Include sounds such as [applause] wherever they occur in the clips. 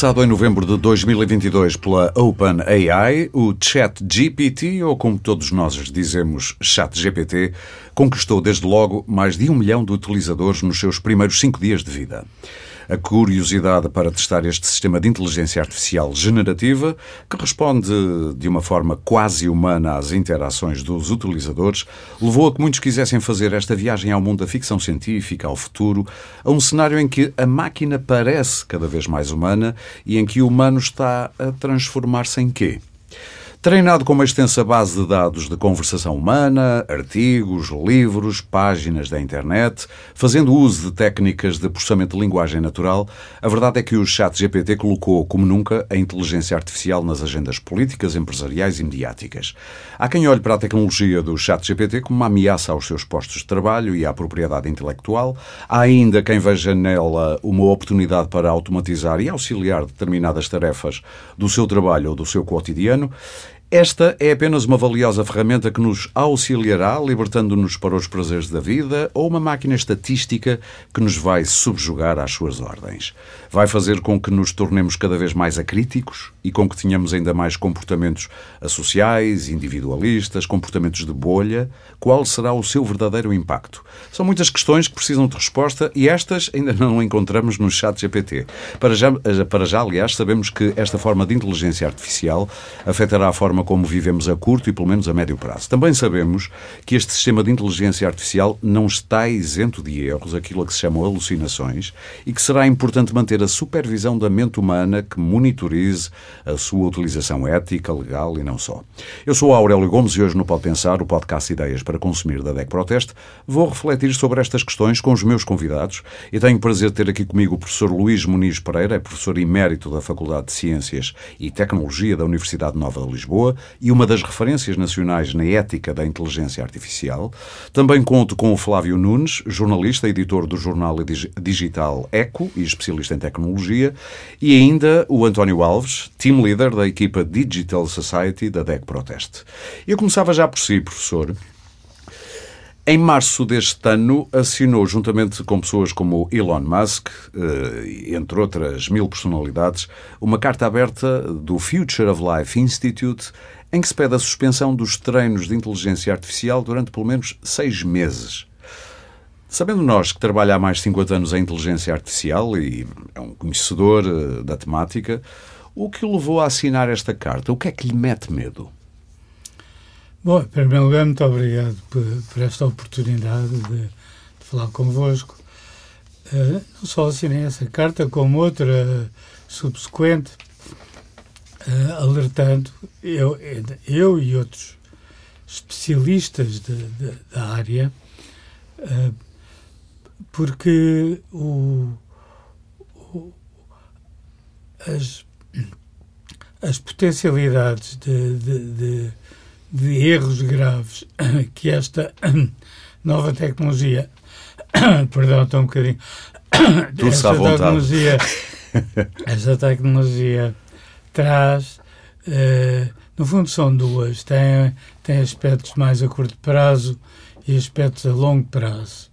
Lançado em novembro de 2022 pela OpenAI, o ChatGPT, ou como todos nós dizemos, ChatGPT, conquistou desde logo mais de um milhão de utilizadores nos seus primeiros cinco dias de vida. A curiosidade para testar este sistema de inteligência artificial generativa, que responde de uma forma quase humana às interações dos utilizadores, levou a que muitos quisessem fazer esta viagem ao mundo da ficção científica, ao futuro, a um cenário em que a máquina parece cada vez mais humana e em que o humano está a transformar-se em quê? Treinado com uma extensa base de dados de conversação humana, artigos, livros, páginas da internet, fazendo uso de técnicas de processamento de linguagem natural, a verdade é que o chat GPT colocou, como nunca, a inteligência artificial nas agendas políticas, empresariais e mediáticas. Há quem olhe para a tecnologia do chat GPT como uma ameaça aos seus postos de trabalho e à propriedade intelectual. Há ainda quem veja nela uma oportunidade para automatizar e auxiliar determinadas tarefas do seu trabalho ou do seu cotidiano. Esta é apenas uma valiosa ferramenta que nos auxiliará, libertando-nos para os prazeres da vida, ou uma máquina estatística que nos vai subjugar às suas ordens. Vai fazer com que nos tornemos cada vez mais acríticos e com que tenhamos ainda mais comportamentos associais, individualistas, comportamentos de bolha. Qual será o seu verdadeiro impacto? São muitas questões que precisam de resposta e estas ainda não encontramos no chat GPT. Para já, para já, aliás, sabemos que esta forma de inteligência artificial afetará a forma forma como vivemos a curto e pelo menos a médio prazo. Também sabemos que este sistema de inteligência artificial não está isento de erros, aquilo a que se chamam alucinações, e que será importante manter a supervisão da mente humana que monitorize a sua utilização ética, legal e não só. Eu sou Aurélio Gomes e hoje no Pode Pensar, o podcast Ideias para Consumir da DEC Proteste, vou refletir sobre estas questões com os meus convidados e tenho o prazer de ter aqui comigo o professor Luís Muniz Pereira, é professor emérito da Faculdade de Ciências e Tecnologia da Universidade Nova de Lisboa, e uma das referências nacionais na ética da inteligência artificial. Também conto com o Flávio Nunes, jornalista, editor do jornal digital Eco e especialista em tecnologia, e ainda o António Alves, team leader da equipa Digital Society da DEC Proteste. Eu começava já por si, professor. Em março deste ano, assinou, juntamente com pessoas como Elon Musk, eh, entre outras mil personalidades, uma carta aberta do Future of Life Institute, em que se pede a suspensão dos treinos de inteligência artificial durante pelo menos seis meses. Sabendo nós que trabalha há mais de 50 anos em inteligência artificial e é um conhecedor eh, da temática, o que o levou a assinar esta carta? O que é que lhe mete medo? Bom, em primeiro lugar, muito obrigado por, por esta oportunidade de, de falar convosco. Uh, não só assinei essa carta, como outra subsequente, uh, alertando eu, eu e outros especialistas de, de, da área, uh, porque o, o, as, as potencialidades de, de de erros graves [coughs] que esta [coughs] nova tecnologia, [coughs] perdão, estou um bocadinho, esta tecnologia, [laughs] esta tecnologia traz, uh, no fundo são duas, tem, tem aspectos mais a curto prazo e aspectos a longo prazo.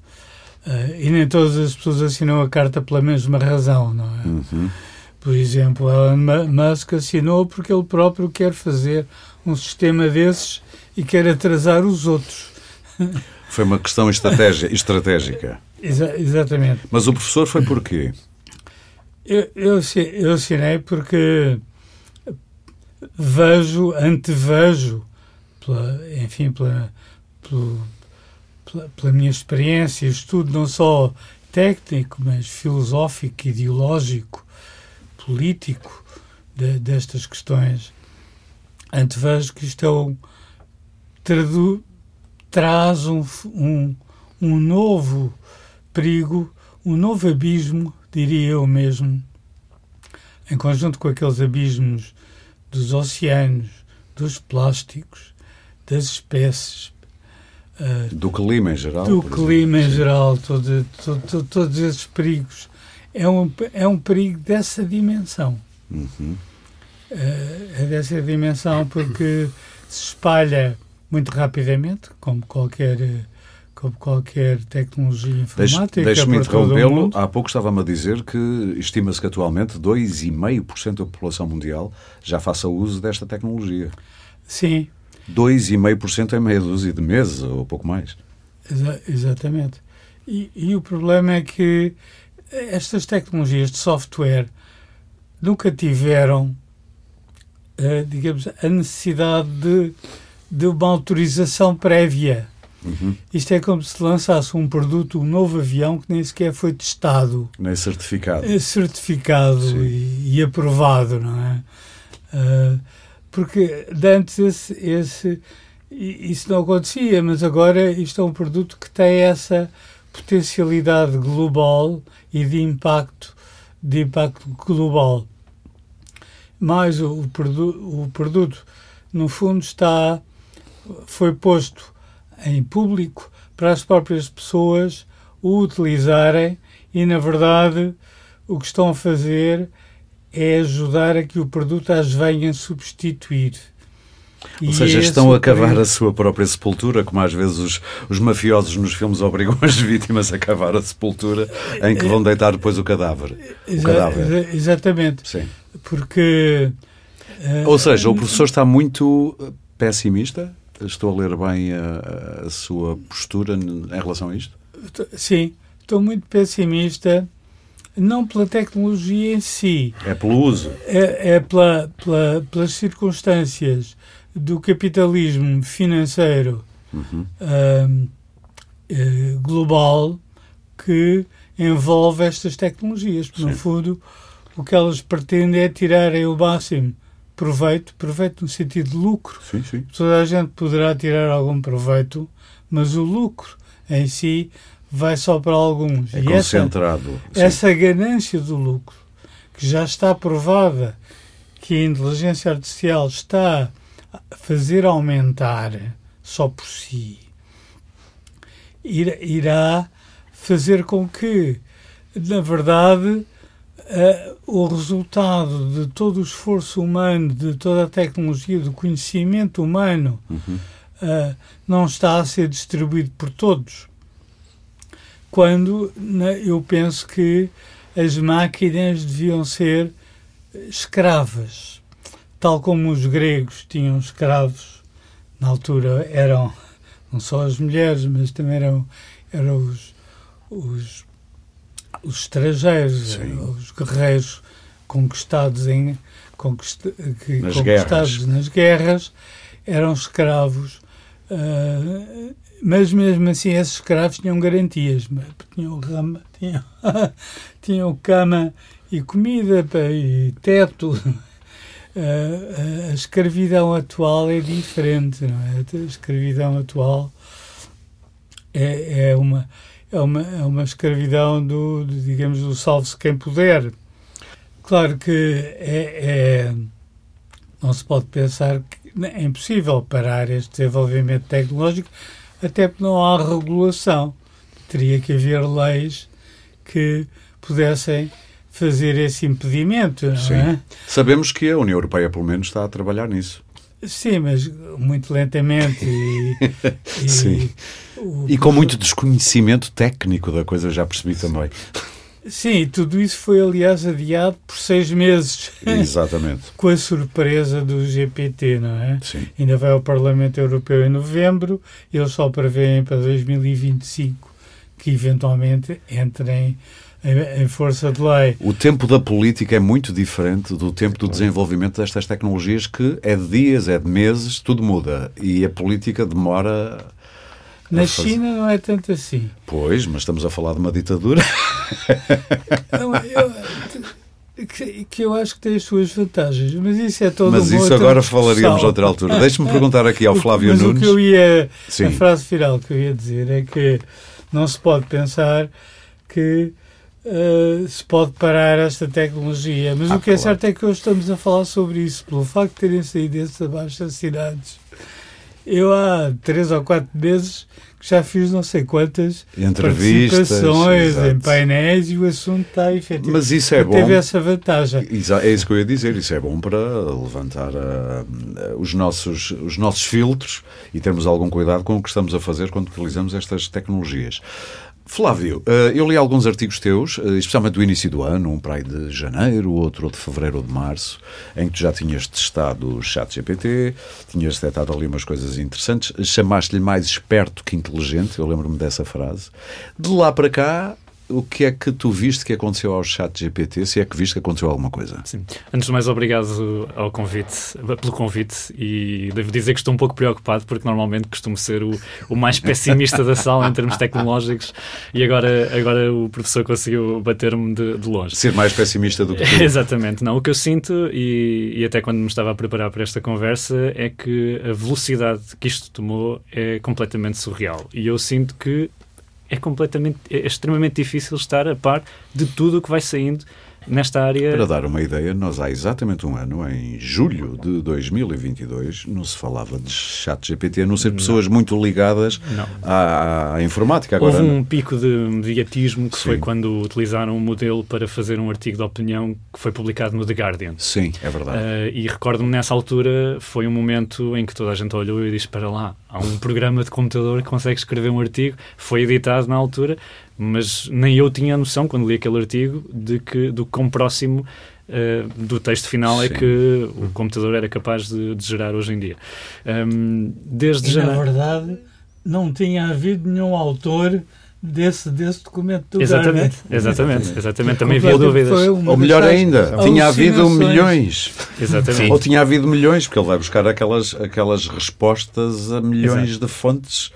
Uh, e nem todas as pessoas assinam a carta pela mesma razão, não é? Uhum. Por exemplo, Elon Musk assinou porque ele próprio quer fazer um sistema desses e quer atrasar os outros. [laughs] Foi uma questão estratégica. Exa exatamente. Mas o professor foi por quê? Eu, eu, eu assinei porque vejo, antevejo, pela, enfim, pela, pela, pela minha experiência, estudo não só técnico, mas filosófico, ideológico, político de, destas questões, antevejo que isto é um, tradu, traz um, um, um novo perigo, um novo abismo, diria eu mesmo, em conjunto com aqueles abismos dos oceanos, dos plásticos, das espécies. Uh, do clima em geral. Do clima exemplo. em geral, todo, todo, todo, todos esses perigos. É um, é um perigo dessa dimensão. Uhum é dessa dimensão porque se espalha muito rapidamente, como qualquer, como qualquer tecnologia informática. Deixe-me interrompê-lo. Há pouco estava-me a dizer que estima-se que atualmente 2,5% da população mundial já faça uso desta tecnologia. Sim. 2,5% em meia dúzia de meses, ou pouco mais. Exa exatamente. E, e o problema é que estas tecnologias de software nunca tiveram, uh, digamos, a necessidade de, de uma autorização prévia. Uhum. Isto é como se lançasse um produto, um novo avião que nem sequer foi testado. Nem certificado. É certificado e, e, aprovado, não é? Uh, porque antes esse, isso não acontecia, mas agora isto é um produto que tem essa potencialidade global e de impacto, de impacto global. Mas o, o, o produto, no fundo, está foi posto em público para as próprias pessoas o utilizarem e, na verdade, o que estão a fazer é ajudar a que o produto as venha substituir. Ou seja, estão a cavar a sua própria sepultura, como às vezes os, os mafiosos nos filmes obrigam as vítimas a cavar a sepultura em que vão deitar depois o cadáver. O cadáver. Exatamente. Sim. Porque. Uh, Ou seja, o professor está muito pessimista? Estou a ler bem a, a sua postura em relação a isto? Sim, estou muito pessimista não pela tecnologia em si. É pelo uso. É, é pela, pela, pelas circunstâncias do capitalismo financeiro uhum. uh, uh, global que envolve estas tecnologias. No fundo, o que elas pretendem é tirarem o máximo proveito, proveito no sentido de lucro. Sim, sim. Toda a gente poderá tirar algum proveito, mas o lucro em si vai só para alguns. É e concentrado. Essa, essa ganância do lucro, que já está provada que a inteligência artificial está fazer aumentar só por si irá fazer com que, na verdade, uh, o resultado de todo o esforço humano, de toda a tecnologia, do conhecimento humano, uhum. uh, não está a ser distribuído por todos. Quando na, eu penso que as máquinas deviam ser escravas tal como os gregos tinham escravos, na altura eram não só as mulheres, mas também eram, eram os, os, os estrangeiros, os guerreiros conquistados, em, conquist, que, nas conquistados guerras. nas guerras, eram escravos. Uh, mas mesmo assim esses escravos tinham garantias, tinham cama, tinham, [laughs] tinham cama e comida e teto [laughs] a, a escravidão atual é diferente, não é? A escravidão atual é, é, uma, é, uma, é uma escravidão do, do digamos, do salve-se quem puder. Claro que é, é, não se pode pensar que é impossível parar este desenvolvimento tecnológico, até porque não há regulação. Teria que haver leis que pudessem fazer esse impedimento. Sim. É? Sabemos que a União Europeia, pelo menos, está a trabalhar nisso. Sim, mas muito lentamente e, [laughs] e, Sim. O, e com muito desconhecimento técnico da coisa, já percebi também. Sim, tudo isso foi, aliás, adiado por seis meses. Exatamente. [laughs] com a surpresa do GPT, não é? Sim. Ainda vai ao Parlamento Europeu em novembro, eles só prevêem para 2025 que eventualmente entrem em, força de lei. O tempo da política é muito diferente do tempo do desenvolvimento destas tecnologias, que é de dias, é de meses, tudo muda. E a política demora. Na China não é tanto assim. Pois, mas estamos a falar de uma ditadura. Eu, eu, que, que, eu acho que tem as suas vantagens, mas isso é todo Mas isso agora falaríamos outra altura. Deixe-me perguntar aqui ao Flávio mas Nunes. O que eu ia, Sim. a frase final que eu ia dizer é que não se pode pensar que Uh, se pode parar esta tecnologia. Mas ah, o que é certo é que hoje estamos a falar sobre isso, pelo facto de terem saído esses abaixo assinados. Eu há três ou quatro meses que já fiz não sei quantas Entrevistas, participações exato. em painéis e o assunto está efetivo. Mas isso é bom. Teve essa vantagem. É isso que eu ia dizer, isso é bom para levantar ah, os, nossos, os nossos filtros e termos algum cuidado com o que estamos a fazer quando utilizamos estas tecnologias. Flávio, ah, eu li alguns artigos teus, ah, especialmente do início do ano, um para aí de janeiro, outro de fevereiro ou de março, em que tu já tinhas testado o chat GPT, tinhas detectado ali umas coisas interessantes, chamaste-lhe mais esperto que inteligente, eu lembro-me dessa frase. De lá para cá, o que é que tu viste que aconteceu ao chat GPT, se é que viste que aconteceu alguma coisa? Sim. Antes de mais, obrigado ao convite, pelo convite e devo dizer que estou um pouco preocupado porque normalmente costumo ser o, o mais pessimista da sala em termos tecnológicos e agora, agora o professor conseguiu bater-me de, de longe. Ser mais pessimista do que tu. [laughs] Exatamente, não. O que eu sinto, e, e até quando me estava a preparar para esta conversa, é que a velocidade que isto tomou é completamente surreal. E eu sinto que é completamente, é extremamente difícil estar a par de tudo o que vai saindo nesta área. Para dar uma ideia, nós há exatamente um ano, em julho de 2022, não se falava de chat GPT, a não ser pessoas muito ligadas Não. à, à informática. Agora, Houve um pico de mediatismo que Sim. foi quando utilizaram um modelo para fazer um artigo de opinião que foi publicado no The Guardian. Sim, é verdade. Uh, e recordo-me nessa altura foi um momento em que toda a gente olhou e disse: Para lá, há um programa de computador que consegue escrever um artigo, foi editado na altura, mas nem eu tinha a noção, quando li aquele artigo, de que do quão próximo uh, do texto final é Sim. que o computador era capaz de, de gerar hoje em dia. Um, desde E, na janeiro. verdade, não tinha havido nenhum autor desse, desse documento do Exatamente, Guardian. exatamente, exatamente. Também havia dúvidas. Ou melhor ainda, tinha havido milhões. Exatamente. Ou tinha havido milhões, porque ele vai buscar aquelas, aquelas respostas a milhões de fontes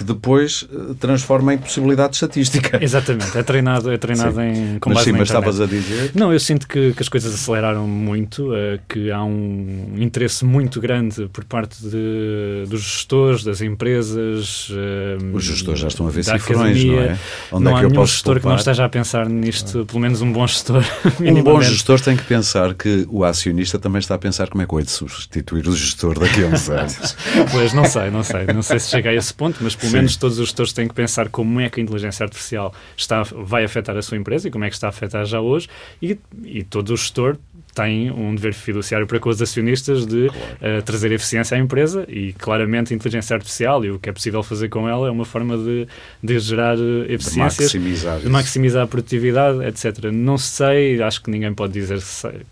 que depois eh, transforma em possibilidade estatística. [laughs] Exatamente, é treinado, é treinado em com Mas sim, mas estavas a dizer. Não, eu sinto que, que as coisas aceleraram muito, eh, que há um interesse muito grande por parte de- dos gestores, das empresas. eh, Os gestores já estão a ver cifrões, não é? Onde não é há eu nenhum posso gestor que não poupar? esteja a pensar nisto, pelo menos um bom gestor. [laughs] Um bom gestor tem que pensar que o acionista também está a pensar como é que vai de substituir o gestor daqui a uns [laughs] anos. Pois, não sei, não sei. Não sei se cheguei a esse ponto, mas pelo Sim. menos todos os gestores têm que pensar como é que a inteligência artificial está, vai afetar a sua empresa e como é que está a afetar já hoje. E, e todo o gestor tem um dever fiduciário para com os acionistas de eh, trazer eficiência à empresa e claramente a inteligência artificial e o que é possível fazer com ela é uma forma de, de gerar eh, De eficiências maximizar. de maximizar a produtividade, etc. Não sei, acho que ninguém pode dizer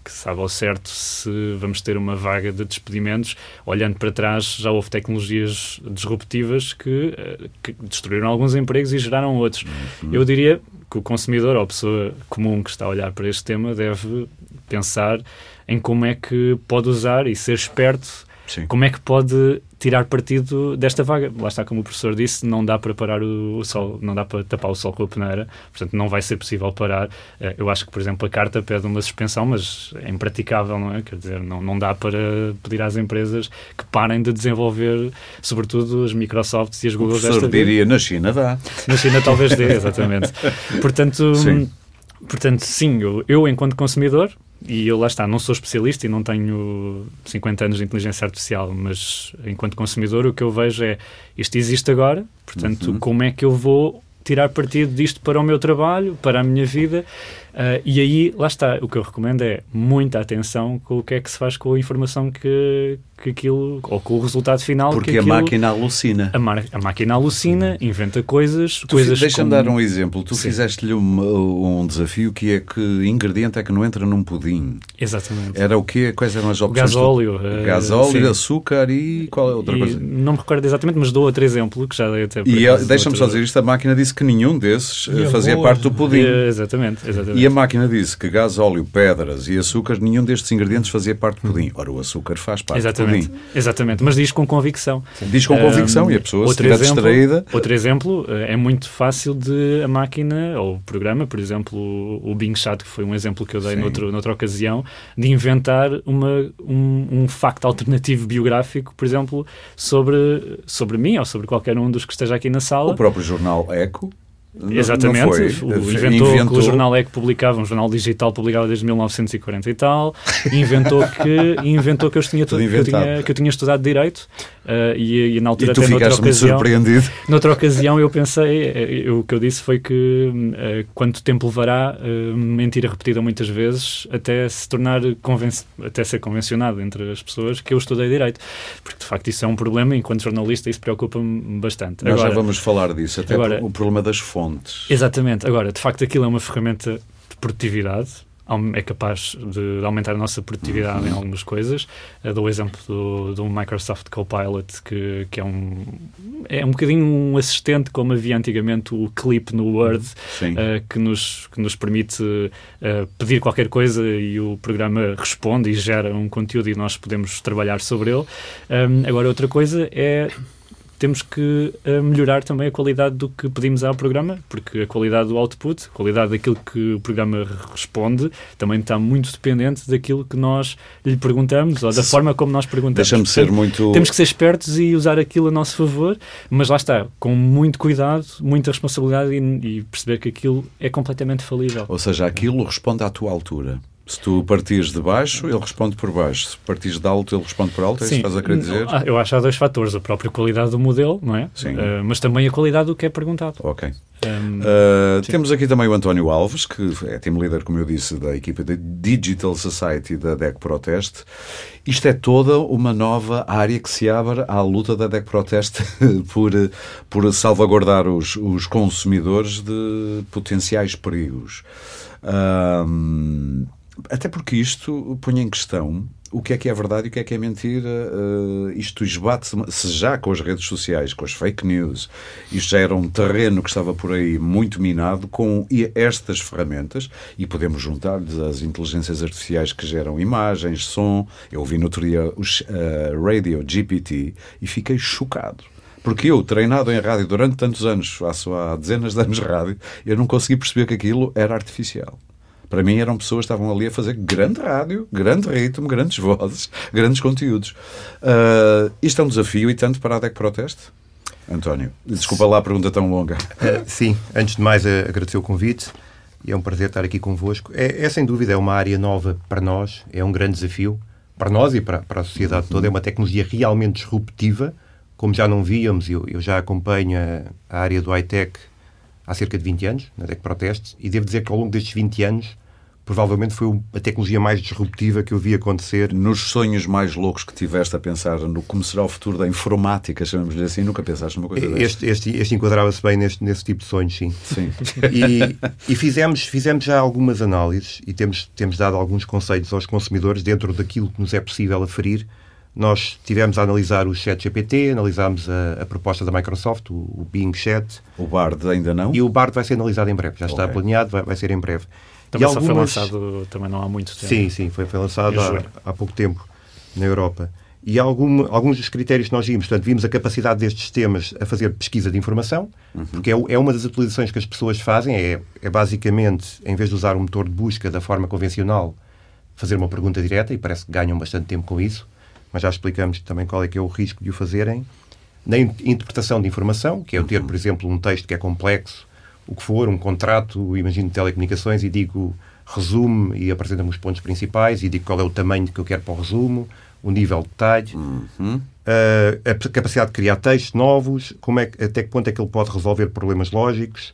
que sabe ao certo se vamos ter uma vaga de despedimentos. Olhando para trás, já houve tecnologias disruptivas que, eh, que destruíram alguns empregos e geraram outros. Uhum. Eu diria que o consumidor ou a pessoa comum que está a olhar para este tema deve pensar em como é que pode usar e ser esperto Sim. como é que pode tirar partido desta vaga? Lá está, como o professor disse, não dá para parar o, o sol, não dá para tapar o sol com a peneira, portanto não vai ser possível parar. Eh, Eu acho que, por exemplo, a carta pede uma suspensão, mas é impraticável, não é? Quer dizer, não, não dá para pedir às empresas que parem de desenvolver, sobretudo as Microsofts e as O Google desta professor diria, na China dá. Na China talvez dê, exatamente. [laughs] Portanto, Sim. portanto sim, eu, eu enquanto consumidor, e eu lá está, não sou especialista e não tenho 50 anos de inteligência artificial, mas enquanto consumidor o que eu vejo é isto existe agora, portanto, Uhum. como é que eu vou tirar partido disto para o meu trabalho, para a minha vida? Ah, e aí, lá está, o que eu recomendo é muita atenção com o que é que se faz com a informação que, que aquilo, ou com o resultado final Porque que a aquilo, máquina alucina. a, mar- a máquina alucina, inventa coisas, Tu coisas Deixa-me como- dar um exemplo. Tu Sim. fizeste-lhe um, um desafio que é que ingrediente é que não entra num pudim? Exatamente. Era o quê? Quais eram as opções? gasóleo. Tu... eh, Gasóleo, sim. açúcar e qual é a outra E coisa? Não me recordo exatamente, mas dou outro exemplo que já dei até E eh, deixa-me outro- só dizer isto: a máquina disse que nenhum desses eh, E fazia arroz, parte do pudim. Eh, Exatamente, exatamente. E a máquina disse que gás, óleo, pedras e açúcar, nenhum destes ingredientes fazia parte do pudim. Ora, o açúcar faz parte Exatamente, do pudim. exatamente, mas diz com convicção. Diz com convicção Um, e a pessoa, se outro estiver exemplo- distraída, Outro exemplo, eh, é muito fácil de a máquina ou o programa, por exemplo, o o Bing Chat, que foi um exemplo que eu dei Sim. noutro, noutra ocasião, de inventar uma, um, um facto alternativo biográfico, por exemplo, sobre, sobre mim ou sobre qualquer um dos que esteja aqui na sala. o próprio jornal Eco. Exatamente, Não foi? o, Eh, inventou, que o jornal é que publicava, um jornal digital publicava desde 1940 e tal, [laughs] inventou que, inventou que eu tinha, Tudo que eu tinha, que eu tinha estudado Direito, Uh, e, e, na altura e tu até noutra ocasião, surpreendido. Noutra ocasião eu pensei, eu, o que eu disse foi que uh, quanto tempo levará uh, mentira repetida muitas vezes até se tornar até ser convencionado entre as pessoas que eu estudei direito, porque de facto isso é um problema enquanto jornalista isso preocupa-me bastante. Nós agora, já vamos falar disso, até agora, o problema das fontes. Exatamente. Agora, de facto aquilo é uma ferramenta de produtividade é capaz de, aumentar a nossa produtividade em algumas coisas. Uh, dou o exemplo do, do Microsoft Copilot, que, que é, um, é um bocadinho um assistente, como havia antigamente o Clip no Word, uh, que, nos, que nos permite uh, pedir qualquer coisa e o programa responde e gera um conteúdo e nós podemos trabalhar sobre ele. Um, agora, outra coisa é temos que uh, melhorar também a qualidade do que pedimos ao programa, porque a qualidade do output, a qualidade daquilo que o programa responde, também está muito dependente daquilo que nós lhe perguntamos ou da forma como nós perguntamos. Deixa-me ser muito. Temos que ser espertos e usar aquilo a nosso favor, mas lá está, com muito cuidado, muita responsabilidade e, e perceber que aquilo é completamente falível. Ou seja, aquilo responde à tua altura. Se tu partires de baixo, ele responde por baixo. Se partires de alto, ele responde por alto. É isso que estás a querer dizer? Ah, eu acho que há dois fatores. A própria qualidade do modelo, não é? Sim. Uh, mas também a qualidade do que é perguntado. Ok. Um, uh, temos aqui também o António Alves, que é team leader, como eu disse, da equipa da Digital Society da DEC Protest. Isto é toda uma nova área que se abre à luta da DEC Protest [laughs] por, por salvaguardar os, os consumidores de potenciais perigos. Um, até porque isto põe em questão o que é que é verdade e o que é que é mentira. Uh, isto esbate-se já com as redes sociais, com as fake news. Isto já era um terreno que estava por aí muito minado com estas ferramentas e podemos juntar-lhes as inteligências artificiais que geram imagens, som. Eu ouvi no outro dia os uh, Radio GPT e fiquei chocado. Porque eu, treinado em rádio durante tantos anos, faço há dezenas de anos de rádio, eu não consegui perceber que aquilo era artificial. Para mim eram pessoas que estavam ali a fazer grande rádio, grande ritmo, grandes vozes, grandes conteúdos. Uh, isto é um desafio e tanto para a DEC Proteste? António, desculpa lá a pergunta tão longa. Uh, sim, antes de mais uh, agradecer o convite e é um prazer estar aqui convosco. É, é, sem dúvida é uma área nova para nós, é um grande desafio para nós e para, para a sociedade toda. É uma tecnologia realmente disruptiva, como já não víamos, eu, eu já acompanho a, a área do high-tech há cerca de 20 anos, na DEC Proteste, e devo dizer que ao longo destes 20 anos provavelmente foi a tecnologia mais disruptiva que eu vi acontecer. Nos sonhos mais loucos que tiveste a pensar no como será o futuro da informática, chamamos-lhe assim, nunca pensaste numa coisa este, este, este enquadrava-se bem neste, nesse tipo de sonhos, sim. Sim. E, e, fizemos, fizemos já algumas análises e temos, temos dado alguns conselhos aos consumidores dentro daquilo que nos é possível aferir. Nós tivemos a analisar o Chat GPT, analisámos a, a proposta da Microsoft, o, o, Bing Chat. O Bard ainda não? E o Bard vai ser analisado em breve, já está okay. planeado, vai, vai ser em breve. Também e só algumas... foi lançado também não há muito tempo. Sim, sim, foi, foi lançado há, há, pouco tempo na Europa. E algum, alguns dos critérios que nós vimos, portanto, vimos a capacidade destes sistemas a fazer pesquisa de informação, uhum. porque é, é, uma das utilizações que as pessoas fazem, é, é basicamente, em vez de usar um motor de busca da forma convencional, fazer uma pergunta direta, e parece que ganham bastante tempo com isso, mas já explicamos também qual é que é o risco de o fazerem. Na interpretação de informação, que é eu ter, por exemplo, um texto que é complexo, o que for, um contrato, imagino, de telecomunicações, e digo resume e apresenta-me os pontos principais e digo qual é o tamanho que eu quero para o resumo, o nível de detalhe, uhum. uh, a capacidade de criar textos novos, como é, até que ponto é que ele pode resolver problemas lógicos,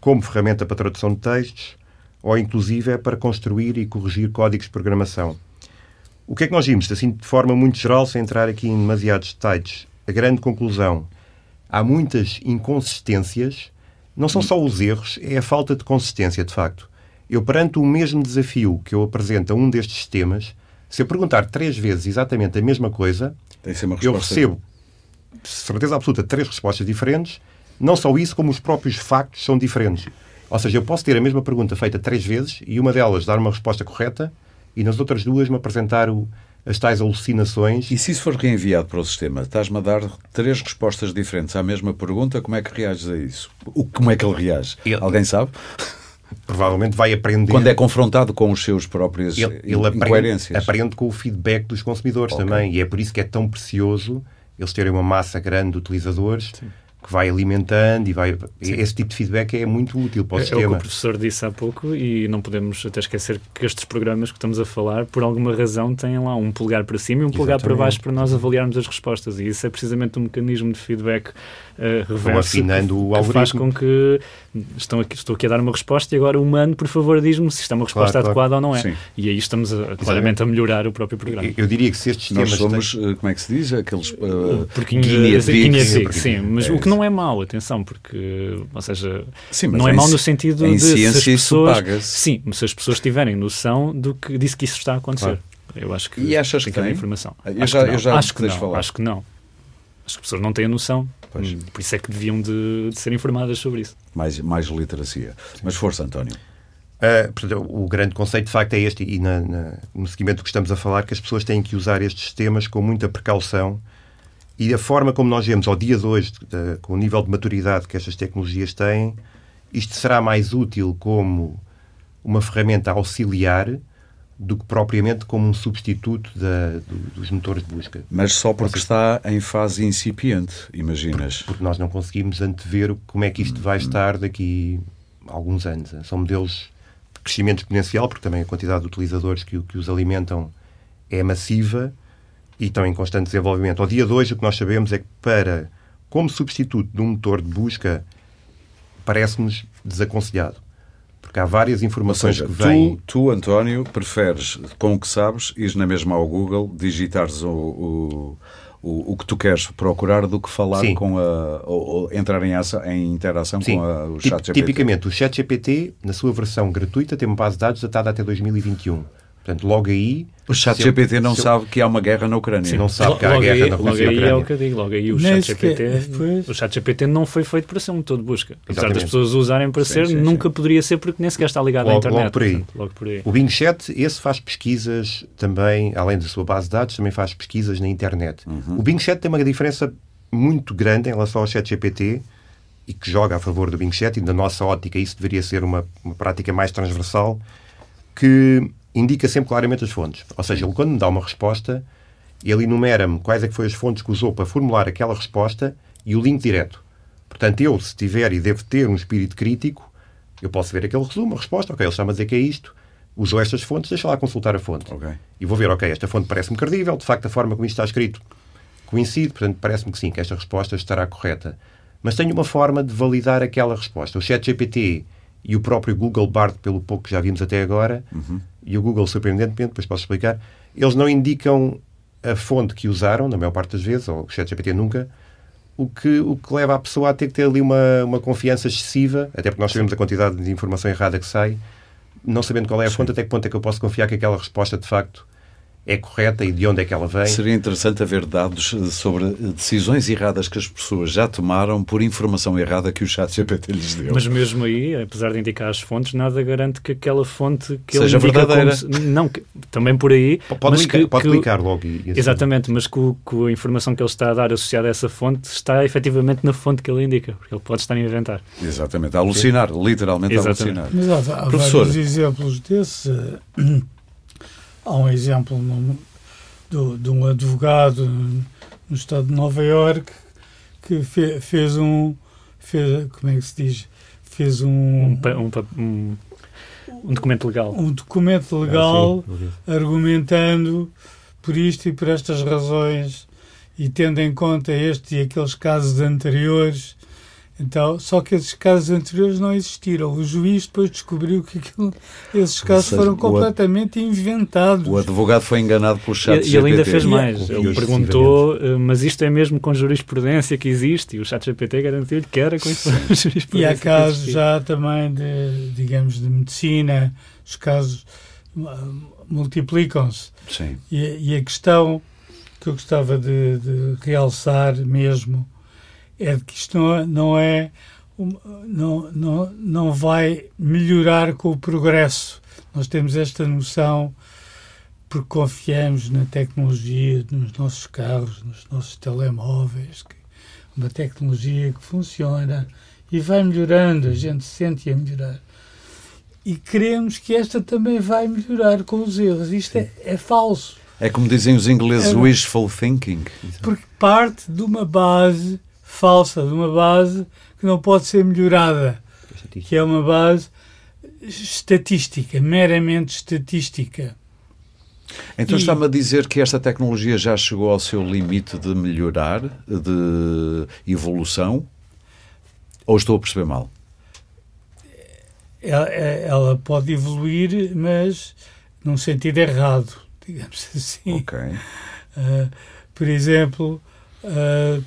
como ferramenta para tradução de textos, ou inclusive é para construir e corrigir códigos de programação. O que é que nós vimos? Assim, de forma muito geral, sem entrar aqui em demasiados detalhes, a grande conclusão, há muitas inconsistências não são só os erros, é a falta de consistência, de facto. Eu, perante o mesmo desafio que eu apresento a um destes sistemas, se eu perguntar três vezes exatamente a mesma coisa, eu recebo, certeza absoluta, três respostas diferentes. Não só isso, como os próprios factos são diferentes. Ou seja, eu posso ter a mesma pergunta feita três vezes e uma delas dar uma resposta correta e nas outras duas me apresentar o, as tais alucinações. E se isso for reenviado para o sistema, estás-me a dar três respostas diferentes à mesma pergunta, como é que reages a isso? O, como é que ele reage? Ele... Alguém sabe? Provavelmente vai aprender. Quando é confrontado com os seus próprios ele, ele incoerências. Aprende, aprende com o feedback dos consumidores okay. também. E é por isso que é tão precioso eles terem uma massa grande de utilizadores Sim. Que vai alimentando e vai. Sim. Esse tipo de feedback é muito útil para o é, sistema. É o que o professor disse há pouco e não podemos até esquecer que estes programas que estamos a falar, por alguma razão, têm lá um polegar para cima e um polegar para baixo para nós avaliarmos as respostas. E isso é precisamente um mecanismo de feedback uh, reverso afinando que, o algoritmo. que faz com que estão aqui, estou aqui a dar uma resposta e agora o humano, por favor, diz-me se isto é uma resposta claro, adequada claro. ou não é. Sim. E aí estamos a, claramente a melhorar o próprio programa. Eu, eu diria que se estes sistemas... Nós somos, têm... Eh, como é que se diz? Aqueles... Uh, guinea sim, mas é o que não é mau, atenção, porque, ou seja, sim, não é mau no sentido de se as pessoas... Sim, mas se as pessoas tiverem noção do que disse que isso está a acontecer. Claro. Eu acho que e achas que tem informação. Eu acho já, que não. Eu já acho que não. Falar. Acho que não. As pessoas não têm a noção. Pois. Por isso é que deviam de, de ser informadas sobre isso. Mais, mais literacia. Sim. Mas força, António. Uh, portanto, o grande conceito de facto é este, e na, na, no seguimento do que estamos a falar, que as pessoas têm que usar estes sistemas com muita precaução e a forma como nós vemos ao dia de hoje, de, com o nível de maturidade que estas tecnologias têm, isto será mais útil como uma ferramenta auxiliar do que propriamente como um substituto da, do, dos motores de busca. Mas só porque está em fase incipiente, imaginas? Porque, porque nós não conseguimos antever como é que isto vai estar daqui a alguns anos. São modelos de crescimento exponencial, porque também a quantidade de utilizadores que, que os alimentam é massiva e estão em constante desenvolvimento. Ao dia de hoje, o que nós sabemos é que para, como substituto de um motor de busca, parece-nos desaconselhado. Porque há várias informações seja, que vêm. Tu, tu, António, preferes, com o que sabes, ir na mesma ao Google, digitares o, o, o, que tu queres procurar do que falar Sim. com a. Ou, ou entrar em, ação, em interação Sim. com a, o chat GPT. Tipicamente, o chat GPT, na sua versão gratuita, tem uma base de dados datada até 2021. Portanto, logo aí. O chat GPT não sabe que há uma guerra na Ucrânia. Sim, não sabe que há guerra aí, na Rússia. Logo aí é o que eu digo. Logo aí o chat, GPT, o chat GPT não foi feito para ser um motor de busca. Apesar Exatamente. das pessoas usarem para sim, ser, sim, nunca sim. poderia ser porque nem sequer está ligado logo, à internet. Logo por, aí. Portanto, logo por aí. O Bing Chat, esse faz pesquisas também, além da sua base de dados, também faz pesquisas na internet. Uhum. O Bing Chat tem uma diferença muito grande em relação ao chat GPT e que joga a favor do Bing Chat e da nossa ótica isso deveria ser uma, uma prática mais transversal que indica sempre claramente as fontes. Ou seja, ele quando me dá uma resposta, ele enumera-me quais é que foi as fontes que usou para formular aquela resposta e o link direto. Portanto, eu, se tiver e devo ter um espírito crítico, eu posso ver aquele resumo, a resposta, ok, ele está a dizer que é isto, usou estas fontes, deixa lá consultar a fonte. Okay. E vou ver, ok, esta fonte parece-me credível, de facto a forma como isto está escrito coincide, portanto parece-me que sim, que esta resposta estará correta. Mas tenho uma forma de validar aquela resposta. O chat GPT e o próprio Google Bard, pelo pouco que já vimos até agora, uhum. e o Google, surpreendentemente, depois posso explicar, eles não indicam a fonte que usaram, na maior parte das vezes, ou o ChatGPT nunca, o que, o que leva a pessoa a ter que ter ali uma, uma confiança excessiva, até porque nós sabemos a quantidade de informação errada que sai, não sabendo qual é a fonte, até que ponto é que eu posso confiar que aquela resposta de facto é correta e de onde é que ela vem. Seria interessante haver dados sobre decisões erradas que as pessoas já tomaram por informação errada que o chat GPT lhes deu. Mas mesmo aí, apesar de indicar as fontes, nada garante que aquela fonte que Seja ele indica verdadeira. Como, não, que, também por aí... Pode, mas que, pode que, clicar logo. E, assim. Exatamente, mas que, que, a informação que ele está a dar associada a essa fonte está efetivamente na fonte que ele indica, porque ele pode estar a inventar. Exatamente, a alucinar, Sim. literalmente Exatamente. a alucinar. Mas há, há Professor. vários exemplos desse Há um exemplo no, do, de um advogado no estado de Nova Iorque que fe, fez um fez, como é que se diz? Fez um um, um, um documento legal. Um documento legal ah, argumentando por isto e por estas razões e tendo em conta este e aqueles casos anteriores então, só que esses casos anteriores não existiram. O juiz depois descobriu que aquilo, esses casos seja, foram completamente inventados. O advogado foi enganado pelo chat E, e ele ainda fez mais. Ele perguntou, eh, mas isto é mesmo com jurisprudência que existe? E o chat GPT garantiu-lhe que era com [laughs] jurisprudência. E há casos já também de, digamos, de medicina. Os casos multiplicam-se. E, e, a questão que eu gostava de, de realçar mesmo é de que isto não, não é não, não, não vai melhorar com o progresso. Nós temos esta noção porque confiamos na tecnologia, nos nossos carros, nos nossos telemóveis, que uma tecnologia que funciona e vai melhorando, a gente sente a melhorar. E queremos que esta também vai melhorar com os erros. Isto é, é falso. É como dizem os ingleses, é, wishful thinking. Porque parte de uma base falsa, de uma base que não pode ser melhorada, que é uma base estatística, meramente estatística. Então está-me a dizer que esta tecnologia já chegou ao seu limite de melhorar, de evolução? Ou estou a perceber mal? Ela, ela pode evoluir, mas num sentido errado, [laughs] digamos assim. Ok. Uh, por exemplo, uh,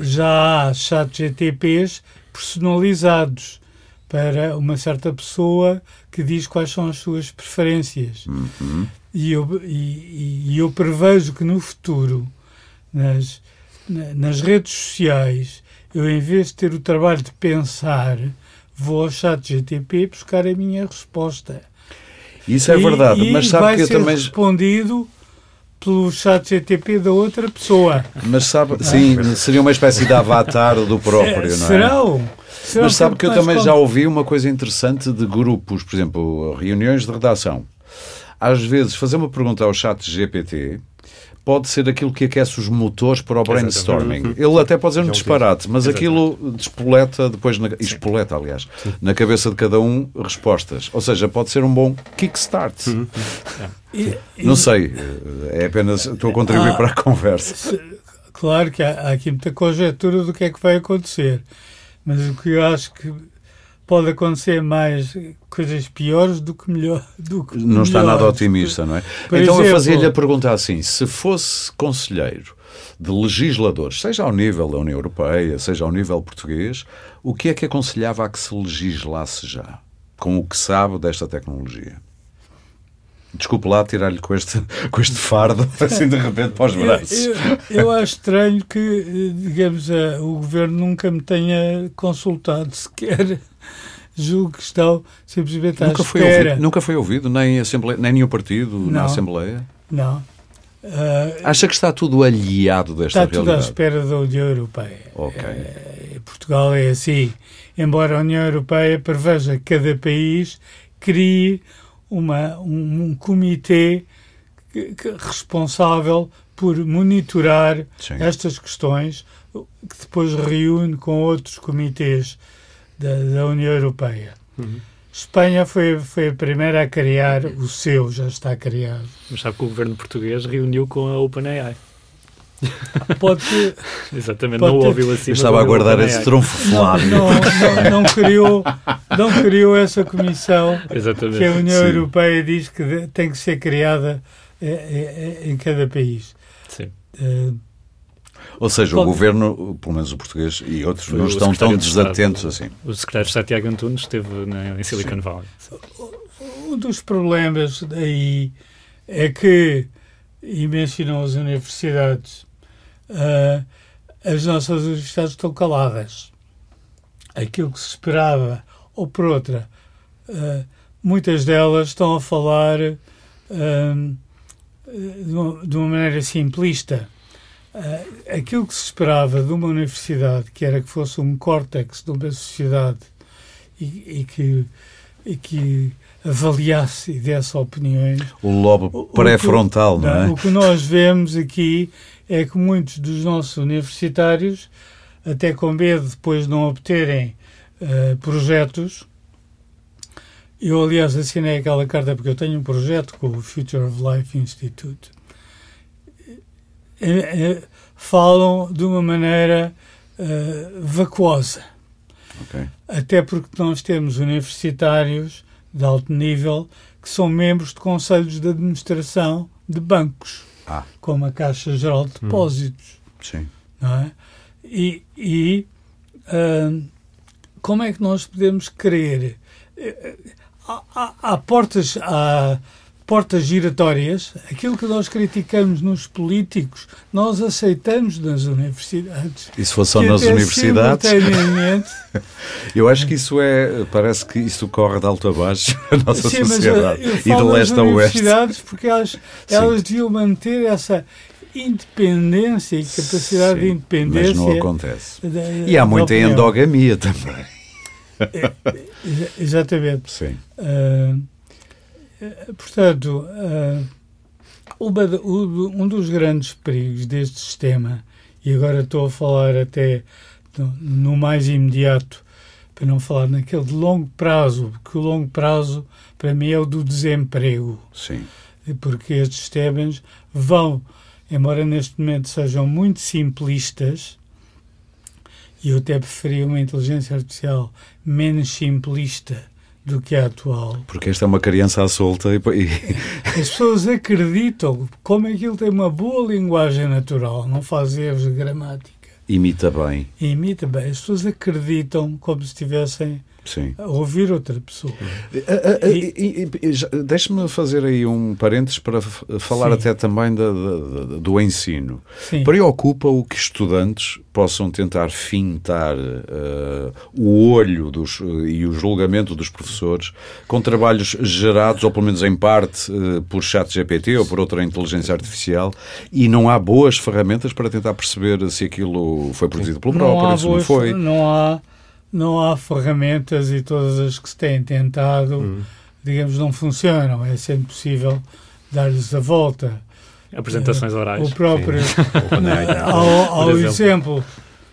já há chat GTPs personalizados para uma certa pessoa que diz quais são as suas preferências. Uhum. E, eu, e, e, eu prevejo que no futuro, nas, nas redes sociais, eu, em vez de ter o trabalho de pensar, vou ao chat GTP buscar a minha resposta. Isso é verdade, e mas sabe vai que eu ser também. respondido pelo chat GTP da outra pessoa. Mas sabe, sim, seria uma espécie de avatar do próprio, não é? Serão? Serão Mas sabe que eu também com- já ouvi uma coisa interessante de grupos, por exemplo, reuniões de redação. Às vezes, fazer uma pergunta ao chat GPT pode ser aquilo que aquece os motores para o brainstorming. Ele até pode dizer um disparate, mas aquilo despoleta depois, na, espoleta, aliás, na cabeça de cada um respostas. Ou seja, pode ser um bom kickstart. E- e- Não sei, é apenas estou a contribuir Ah. para a conversa. Claro que há, há aqui muita conjectura do que é que vai acontecer, mas o que eu acho que pode acontecer mais coisas piores do que melhor. Do que Não está nada otimista, não é? Por então eu exemplo- fazia-lhe a pergunta assim: se fosse conselheiro de legisladores, seja ao nível da União Europeia, seja ao nível português, o que é que aconselhava a que se legislasse já, com o que sabe desta tecnologia? Desculpe lá tirar-lhe com este, com este fardo, [laughs] assim de repente para os Eu, braços. eu, eu acho estranho que, digamos, eh, o governo nunca me tenha consultado sequer. [laughs] Julgo que estão simplesmente à Nunca foi, espera. ouvido, nunca foi ouvido, nem, assembleia, nem nenhum partido na Não. Assembleia. Não. Ah, Acha que está tudo aliado desta está tudo à realidade? espera da União Europeia. Eh, Portugal é assim. Embora a União Europeia preveja que cada país crie uma, um, um comitê que- que- responsável por monitorar Sim. estas questões, que depois reúne com outros comitês da, da União Europeia. Espanha foi, foi a primeira a criar o seu, já está criado. Mas sabe que o governo português reuniu com a OpenAI. [laughs] Pode ter, Exatamente, Pode não ter- ouviu assim. Eu estava a guardar esse trunfo não, Flávio. não, não, não criou, não criou essa comissão Exatamente. que a União Sim. Europeia diz que tem que ser criada eh, eh, em cada país. Sim. Eh, Ou seja, o Pode- governo, pelo menos o português e outros, Foi não o estão tão Estado. desatentos assim. O secretário de Estado Tiago Antunes esteve na, em Silicon Valley. Um dos problemas daí é que, e mencionam as universidades, ah, as nossas universidades estão caladas. Aquilo que se esperava, ou por outra, ah, muitas delas estão a falar ah, de, uma, maneira simplista. Aquilo que se esperava de uma universidade, que era que fosse um córtex de uma sociedade e, e que, e que avaliasse e desse opiniões. O lobo pré-frontal, não é? O que nós vemos aqui é que muitos dos nossos universitários, até com medo de depois não obterem eh, projetos, eu aliás assinei aquela carta porque eu tenho um projeto com o Future of Life Institute. Eh, eh, falam de uma maneira eh, vacuosa Ok. até porque nós temos universitários de alto nível que são membros de conselhos de administração de bancos, Ah. como a Caixa Geral de Depósitos, Sim. não é? E, e, hum, como é que nós podemos querer? Eh, Há, há- há portas, há portas giratórias, aquilo que nós criticamos nos políticos, nós aceitamos nas universidades. E se fosse só nas universidades, simultaneamente [laughs] eu acho que isso é, parece que isso corre de alto a baixo [laughs] a nossa Sim, mas sociedade. eu E de leste a oeste. universidades porque elas, elas deviam manter essa independência e capacidade de Sim, independência. Mas não acontece. da- E há muita opinião. endogamia também. Exa- Exatamente. Sim. Eh, portanto, ah, uma um dos grandes perigos deste sistema, e agora estou a falar até no, mais imediato, para não falar naquele de longo prazo, porque o longo prazo para mim é o do desemprego. Sim. Porque estes temas vão, embora neste momento sejam muito simplistas, e eu até preferia uma inteligência artificial menos simplista do que a atual. Porque esta é uma criança à solta e... [laughs] As pessoas acreditam como aquilo tem uma boa linguagem natural, não faz erros de gramática. Imita bem. Imita bem. As pessoas acreditam como se estivessem Sim. a ouvir outra pessoa. Deixe-me fazer aí um parênteses para falar Sim. até também da, da, do ensino. Preocupa-o que estudantes possam tentar fintar uh, o olho dos, uh, e o julgamento dos professores com trabalhos gerados, ou pelo menos em parte, uh, por chat GPT ou por outra inteligência artificial e não há boas ferramentas para tentar perceber se aquilo foi produzido pelo próprio, se não foi. Não há não há ferramentas e todas as que se têm tentado, hum. digamos, não funcionam. É sempre possível dar-lhes a volta. Apresentações orais. O próprio. [laughs] ao, ao exemplo.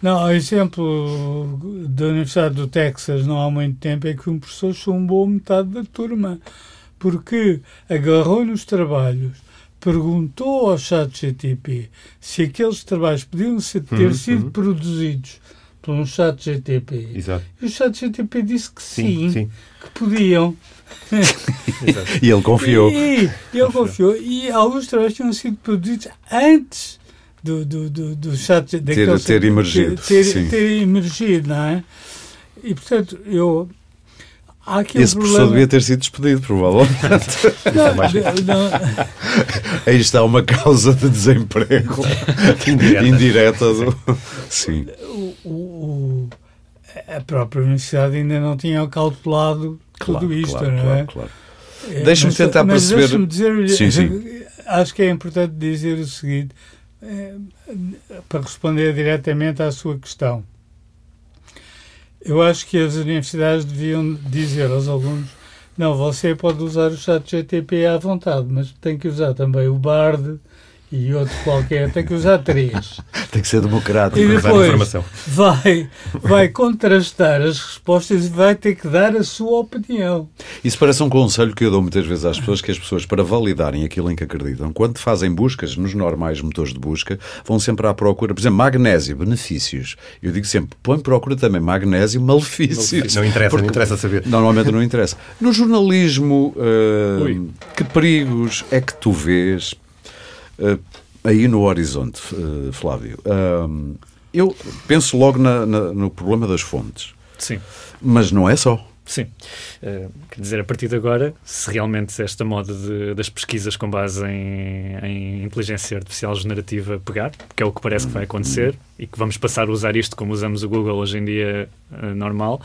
Não, ao exemplo da Universidade do Texas, não há muito tempo, é que um professor chumbou metade da turma, porque agarrou nos trabalhos, perguntou ao chat GTP se aqueles trabalhos podiam ter uhum, sido uhum. produzidos por um chat GTP. Exato. E o chat GTP disse que sim, sim, sim. que podiam. [laughs] e ele confiou. E, ele confiou. E alguns trabalhos tinham sido produzidos antes do, do, do, do chat ter, ter emergido. Ter, ter, emergido, não é? E portanto, eu. Esse problema... professor devia ter sido despedido, provavelmente. não, não. Aí está uma causa de desemprego indireta. indireta do... Sim o, o, a própria universidade ainda não tinha calculado claro, tudo isto, claro, não claro, é? Claro. É, Deixa-me tentar mas perceber. Deixa-me dizer, sim, sim. acho que é importante dizer o seguinte, é, para responder diretamente à sua questão. Eu acho que as universidades deviam dizer aos alunos: não, você pode usar o chat GTP à vontade, mas tem que usar também o BARD, e outro qualquer, tem que usar três. [laughs] tem que ser democrático. E depois vai, vai contrastar as respostas e vai ter que dar a sua opinião. Isso parece um conselho que eu dou muitas vezes às pessoas, que as pessoas, para validarem aquilo em que acreditam, quando fazem buscas nos normais motores de busca, vão sempre à procura, por exemplo, magnésio, benefícios. Eu digo sempre, põe procura também magnésio, malefícios. Não interessa, não interessa saber. Normalmente não interessa. No jornalismo, uh, que perigos é que tu vês aí no horizonte, uh, Flávio, uh, eu penso logo na, na, no problema das fontes. Sim. Mas não é só. Sim. Uh, quer dizer, a partir de agora, se realmente esta moda de, das pesquisas com base em, em, inteligência artificial generativa pegar, que é o que parece que vai acontecer, e que vamos passar a usar isto como usamos o Google hoje em dia uh, normal,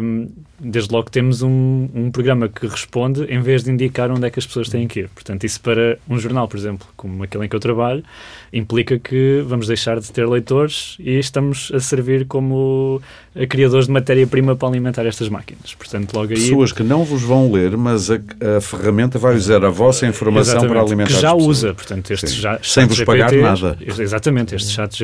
um, desde logo temos um, um, programa que responde em vez de indicar onde é que as pessoas têm que ir. Portanto, isso para um jornal, por exemplo, como aquele em que eu trabalho, implica que vamos deixar de ter leitores e estamos a servir como criadores de matéria-prima para alimentar estas máquinas. Portanto, logo aí... Pessoas que não vos vão ler, mas a, a ferramenta vai usar a vossa informação para alimentar que já usa, portanto, estes já, Sem vos pagar nada. Exatamente, estes chats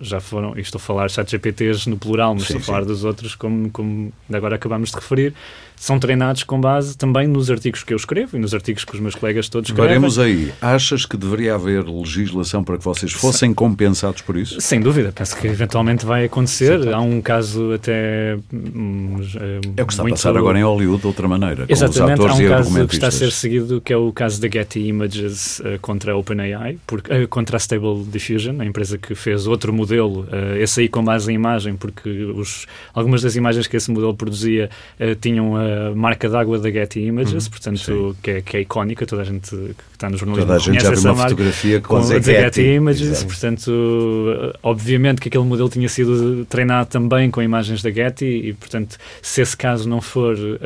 Já foram, e estou a falar chats GPTs no plural, mas sim, estou a falar dos outros como, como agora acabamos de referir, são treinados com base também nos artigos que eu escrevo e nos artigos que os meus colegas todos escrevem. Veremos aí. Achas que deveria haver legislação para que vocês fossem compensados por isso? Sem dúvida. Penso que eventualmente vai acontecer. Sim, Há um caso até... Um, é o que está muito... a passar agora em Hollywood de outra maneira. Exatamente. Há um caso que está a ser seguido que é o caso da Getty Images uh, contra a OpenAI, uh, contra a Stable Diffusion, a empresa que fez outro modelo, uh, esse aí com base em imagem, porque os, algumas das imagens que esse modelo produzia tinham a marca d'água da Getty Images, uhum, portanto, que é, que é, icónica, toda a gente está no jornalismo toda a gente já viu uma fotografia com, com Getty Images, Exato. portanto, obviamente que aquele modelo tinha sido treinado também com imagens da Getty e, portanto, se esse caso não for uh,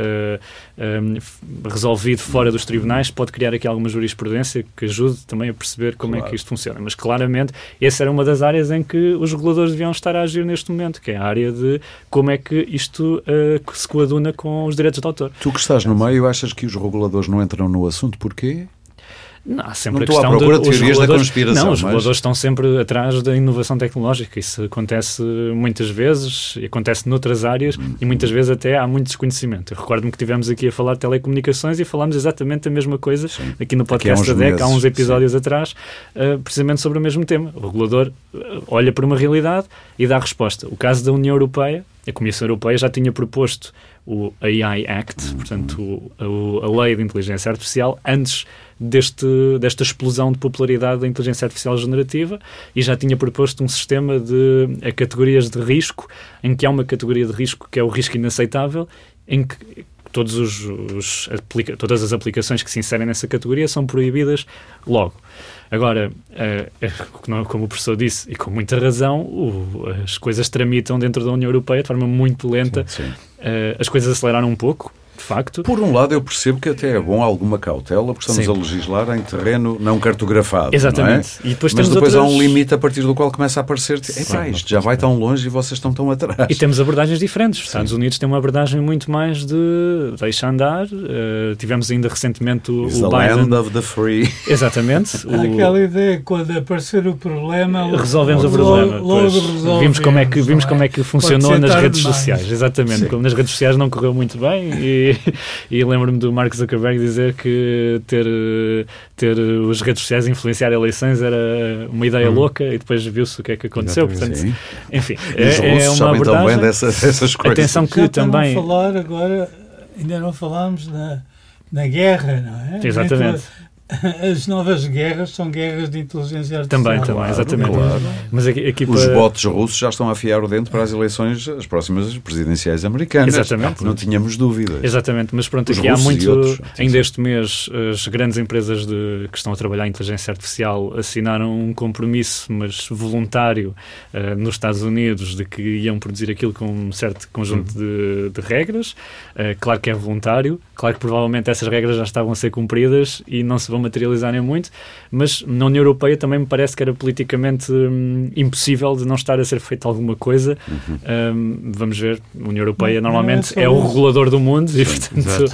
eh, um, eh, resolvido fora dos tribunais, pode criar aqui alguma jurisprudência que ajude também a perceber como claro. é que isto funciona. Mas, claramente, essa era uma das áreas em que os reguladores deviam estar a agir neste momento, que é a área de como é que isto uh, se coaduna com os direitos de autor. Tu que estás no meio, achas que os reguladores não entram no assunto? Porquê? Não, há sempre não a questão à procura de, de teorias da conspiração. Não, os mas... reguladores estão sempre atrás da inovação tecnológica. Isso acontece muitas vezes, e acontece noutras áreas, hum. e muitas vezes até há muito desconhecimento. Eu recordo-me que tivemos aqui a falar de telecomunicações e falámos exatamente a mesma coisa Sim. aqui no podcast da DEC, há uns episódios Sim. atrás, uh, precisamente sobre o mesmo tema. O regulador uh, olha para uma realidade e dá resposta. O caso da União Europeia, a Comissão Europeia já tinha proposto o AI Act, uhum. portanto, o, a, a lei de inteligência artificial, antes deste, desta explosão de popularidade da inteligência artificial generativa e já tinha proposto um sistema de categorias de risco, em que há uma categoria de risco que é o risco inaceitável, em que todos os, os aplica, todas as aplicações que se inserem nessa categoria são proibidas logo. Agora, é, como o professor disse, e com muita razão, as coisas tramitam dentro da União Europeia de forma muito lenta. Sim, sim. Uh, as coisas aceleraram um pouco, facto. Por um lado, eu percebo que até é bom alguma cautela, porque estamos Sim. a legislar em terreno não cartografado. Exatamente. Não é? e depois Mas depois outras... há um limite a partir do qual começa a aparecer. Epá, isto já vai tão longe e vocês estão tão atrás. E temos abordagens diferentes. Os Estados Unidos têm uma abordagem muito mais de deixa andar. Uh, tivemos ainda recentemente o, It's o the Biden. Land of the free. Exatamente. [laughs] o... Aquela ideia quando aparecer o problema. Resolvemos o problema. Logo, logo vimos como é que, vimos como é que funcionou nas redes demais. sociais. Exatamente. Sim. Como nas redes sociais não correu muito bem e [laughs] e, lembro-me do Mark Zuckerberg dizer que ter, ter os redes sociais influenciar eleições era uma ideia hum. louca e depois viu-se o que é que aconteceu. Portanto, enfim, é, é uma abordagem. Bem dessas, dessas coisas. Atenção que Já também. falar agora, ainda não falámos na, na guerra, não é? Exatamente. [laughs] as novas guerras são guerras de inteligência artificial. Também, também, claro, exatamente. Claro. Mas aqui, aqui Os para... bots russos já estão a afiar o dente para as eleições, as próximas presidenciais americanas. Exatamente. Não tínhamos dúvidas. Exatamente, mas pronto, Os aqui há muito, outros, ainda este mês, as grandes empresas de, que estão a trabalhar em inteligência artificial assinaram um compromisso, mas voluntário, uh, nos Estados Unidos, de que iam produzir aquilo com um certo conjunto uhum. de, de, regras. Uh, claro que é voluntário, claro que provavelmente essas regras já estavam a ser cumpridas e não se vão materializarem muito, mas na União Europeia também me parece que era politicamente hum, impossível de não estar a ser feita alguma coisa. Uhum. Um, vamos ver, a União Europeia não, normalmente não é, é, o regulador do mundo Sim, e, portanto,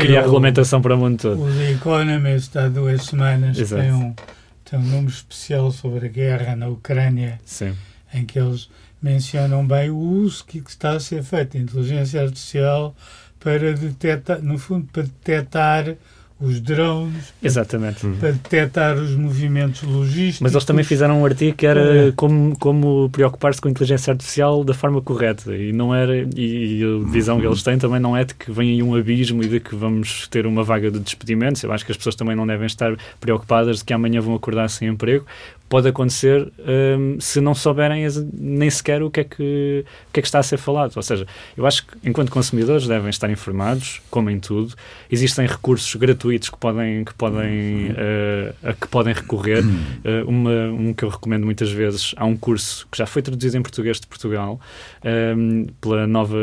cria a regulamentação para o mundo todo. O The Economist há duas semanas tem um, tem um número especial sobre a guerra na Ucrânia, Sim. em que eles mencionam bem o uso que está a ser feito de inteligência artificial para detectar, no fundo, para detectar os drones Exatamente. para detectar os movimentos logísticos. Mas eles também fizeram um artigo que era é. como, como preocupar-se com a inteligência artificial da forma correta e não era e a visão que eles têm também não é de que vem aí um abismo e de que vamos ter uma vaga de despedimentos. Eu acho que as pessoas também não devem estar preocupadas de que amanhã vão acordar sem emprego, pode acontecer um, se não souberem nem sequer o que, é que, o que é que está a ser falado. Ou seja, eu acho que enquanto consumidores devem estar informados, como em tudo. Existem recursos gratuitos que podem, que podem, uh, a que podem recorrer. Uh, uma, um que eu recomendo muitas vezes, há um curso que já foi traduzido em português de Portugal um, pela, nova,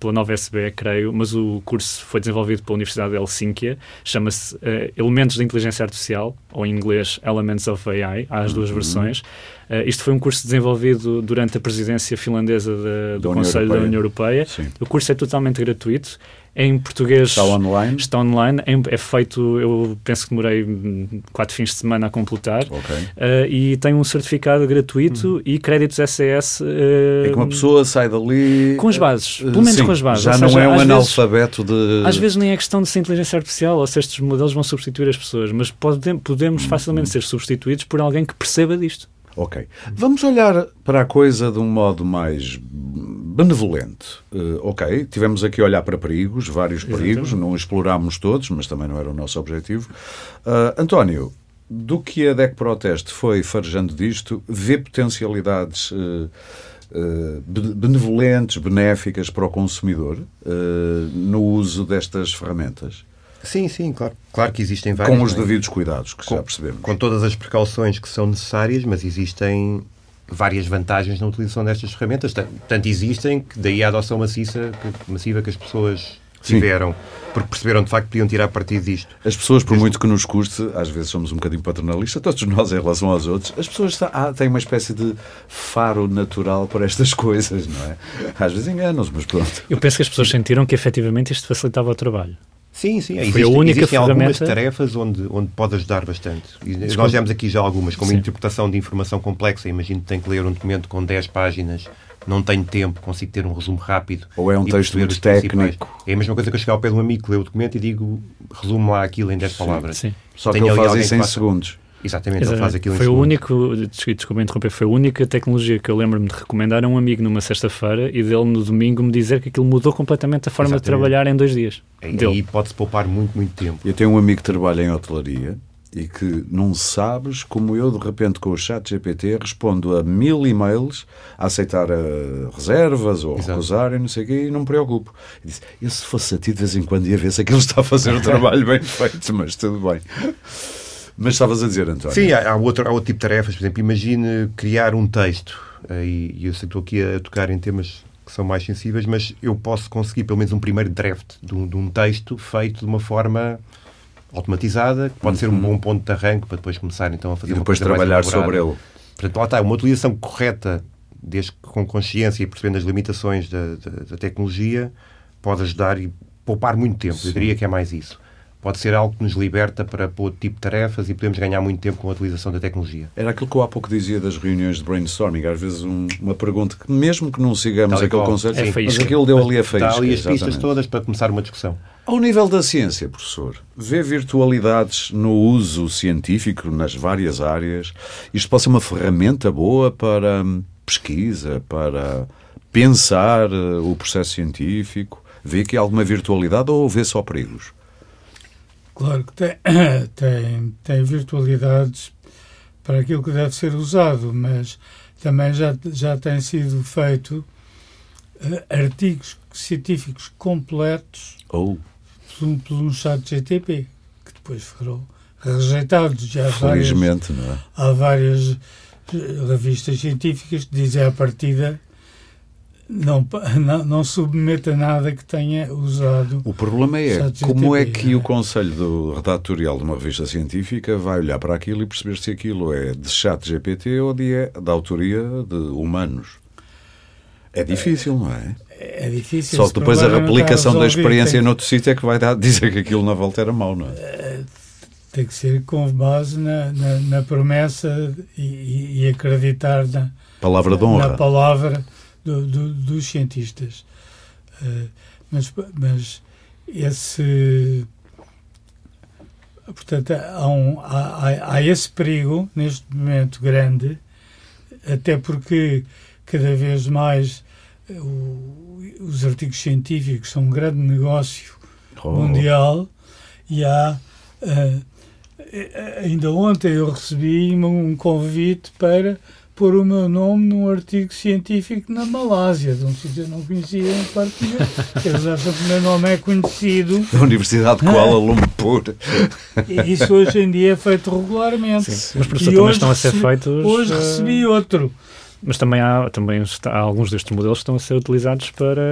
pela nova SB, creio, mas o curso foi desenvolvido pela Universidade de Helsínquia, chama-se uh, Elementos da Inteligência Artificial, ou em inglês Elements of AI, as duas uhum. versões. Uh, isto foi um curso desenvolvido durante a presidência finlandesa de, do Conselho Europeia. da União Europeia. Sim. O curso é totalmente gratuito. Em português está online. Está online. É, feito, eu penso que demorei quatro fins de semana a completar. Okay. Uh, e tem um certificado gratuito uhum. e créditos SAS. Uh, é que uma pessoa sai dali. Com as bases. Pelo menos sim, com as bases. Já não é um analfabeto vezes, de. Às vezes nem é questão de ser inteligência artificial ou se estes modelos vão substituir as pessoas, mas pode, podemos uhum. facilmente ser substituídos por alguém que perceba disto. Ok. Vamos olhar para a coisa de um modo mais benevolente. Uh, ok, tivemos aqui a olhar para perigos, vários perigos, Exatamente. não explorámos todos, mas também não era o nosso objetivo. Uh, António, do que a DEC Proteste foi farejando disto, vê potencialidades uh, benevolentes, benéficas para o consumidor no uso destas ferramentas? Sim, sim, claro. Claro que existem várias. Com os devidos cuidados, que com, já percebemos. Com todas as precauções que são necessárias, mas existem várias vantagens na utilização destas ferramentas. Tanto existem que daí a adoção maciça, massiva que as pessoas tiveram, Sim. porque perceberam de facto que podiam tirar partido disto. As pessoas, por muito que nos custe, às vezes somos um bocadinho paternalistas, todos nós em relação aos outros, as pessoas ah, têm uma espécie de faro natural para estas [laughs] coisas, não é? Às vezes enganam-se, mas pronto. Eu penso que as pessoas sentiram que efetivamente isto facilitava o trabalho. Sim, sim. Foi existe, a única existem ferramenta... algumas tarefas onde, onde pode ajudar bastante. Desculpa. nós temos aqui já algumas, como sim. interpretação de informação complexa. Imagino que tem que ler um documento com 10 páginas, não tenho tempo, consigo ter um resumo rápido. Ou é um texto muito técnico. É a mesma coisa que eu chegar ao pé de um amigo que lê o documento e digo, resumo lá aquilo em 10 palavras. Sim. Só que ele faz isso em segundos. Exatamente, ele faz aquilo Foi o único, desculpa interromper, foi a única tecnologia que eu lembro-me de recomendar a um amigo numa sexta-feira e dele no domingo me dizer que aquilo mudou completamente a forma Exatamente. de trabalhar em dois dias. E aí pode-se poupar muito, muito tempo. Eu tenho um amigo que trabalha em hotelaria e que não sabes como eu, de repente, com o chat GPT, respondo a mil e-mails a aceitar uh, reservas ou Exato. recusar e não sei o quê, e não me preocupo. E disse, e se fosse a ti, de vez em quando ia ver se aquilo está a fazer o trabalho bem feito, mas tudo bem. Mas estavas a dizer, António. Sim, há, há, outro, há outro tipo de tarefas. Por exemplo, imagine criar um texto. E, e eu sei que estou aqui a tocar em temas que são mais sensíveis, mas eu posso conseguir pelo menos um primeiro draft de um, de um texto feito de uma forma automatizada, que pode uhum. ser um uhum. bom ponto de arranque para depois começar então a fazer e depois trabalhar sobre ele. Portanto, lá está, uma utilização correta, desde com consciência e percebendo as limitações da, da, da tecnologia, pode ajudar e poupar muito tempo. Sim. Eu diria que é mais isso pode ser algo que nos liberta para, para outro tipo de tarefas e podemos ganhar muito tempo com a utilização da tecnologia. Era aquilo que eu há pouco dizia das reuniões de brainstorming, às vezes um, uma pergunta que mesmo que não sigamos aquele conceito, é mas aquilo deu ali a faísca. Está ali as exatamente. pistas todas para começar uma discussão. Ao nível da ciência, professor, vê virtualidades no uso científico nas várias áreas? Isto pode ser uma ferramenta boa para pesquisa, para pensar eh, o processo científico? Vê que há alguma virtualidade ou vê só perigos? Claro que tem, [coughs] tem, tem virtualidades para aquilo que deve ser usado, mas também já, já tem sido feito uh, artigos científicos completos oh. por, um, por um chat GTP, que depois foram rejeitados. Já Felizmente, várias, não é? Há várias eh, revistas científicas que dizem à partida não, não, não submeta nada que tenha usado. O problema é como é que o Conselho do Redatorial de uma revista científica vai olhar para aquilo e perceber se aquilo é de chat GPT ou de, é, da autoria de humanos. É difícil, não é? É difícil. Só depois a replicação da experiência tem... noutro sítio é que vai dar, [laughs] dizer que aquilo na volta era mau, não é? é tem que ser com base na, na, na promessa e, e, acreditar na palavra de honra. Na palavra do, do, dos cientistas. Uh, mas, mas esse. Portanto, há, um, há, há esse perigo neste momento grande, até porque cada vez mais o, os artigos científicos são um grande negócio oh. mundial e há. Uh, ainda ontem eu recebi um convite para pôr o meu nome num artigo científico na Malásia, de um sítio que eu não conhecia em parte nenhuma. Que o meu nome é conhecido. Da Universidade de Kuala Lumpur. Isso hoje em dia é feito regularmente. Sim. Mas, professor, também estão a ser feitos... Hoje uh... recebi outro. Mas também há, também está, há alguns destes modelos que estão a ser utilizados para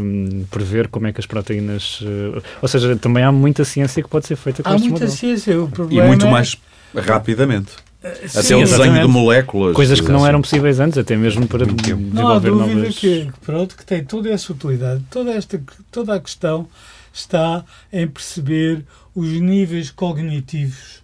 um, prever como é que as proteínas. Uh, ou seja, também há muita ciência que pode ser feita com há estes modelos. Há muita ciência. O problema e muito é... mais rapidamente. Sim, até o desenho de moléculas. Coisas que não eram possíveis antes, até mesmo para desenvolver Não há dúvida novas... que, pronto, que tem toda essa utilidade. Toda, esta, toda a questão está em perceber os níveis cognitivos.